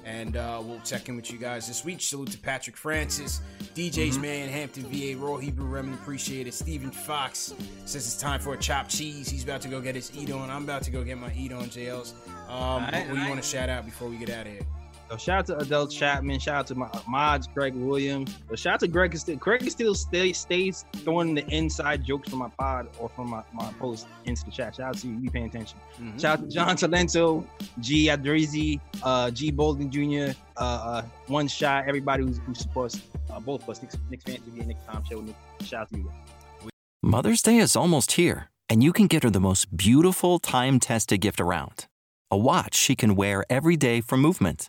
And uh, we'll check in with you guys this week. Salute to Patrick Francis, DJ's Man, Hampton, VA, Raw Hebrew Remen, appreciate it. Stephen Fox says it's time for a chopped cheese. He's about to go get his eat on. I'm about to go get my eat on, JL's. Um, what, right, what do you all want to shout out before we get out of here? So shout out to Adele Chapman. Shout out to my mods, Greg Williams. But shout out to Greg. is Still, Greg is still stay, stays throwing the inside jokes from my pod or from my, my post into the chat. Shout out to you. Be paying attention. Mhm. Shout out to John Talento, G Adrizi, uh, G Bolden Jr., uh, uh, One Shot, everybody who's, who supports uh, both of us, Knicks, Knicks Fan TV and Knicks Tom Show. Nick, shout out to you guys. Mother's Day is almost here, and you can get her the most beautiful time tested gift around a watch she can wear every day for Movement.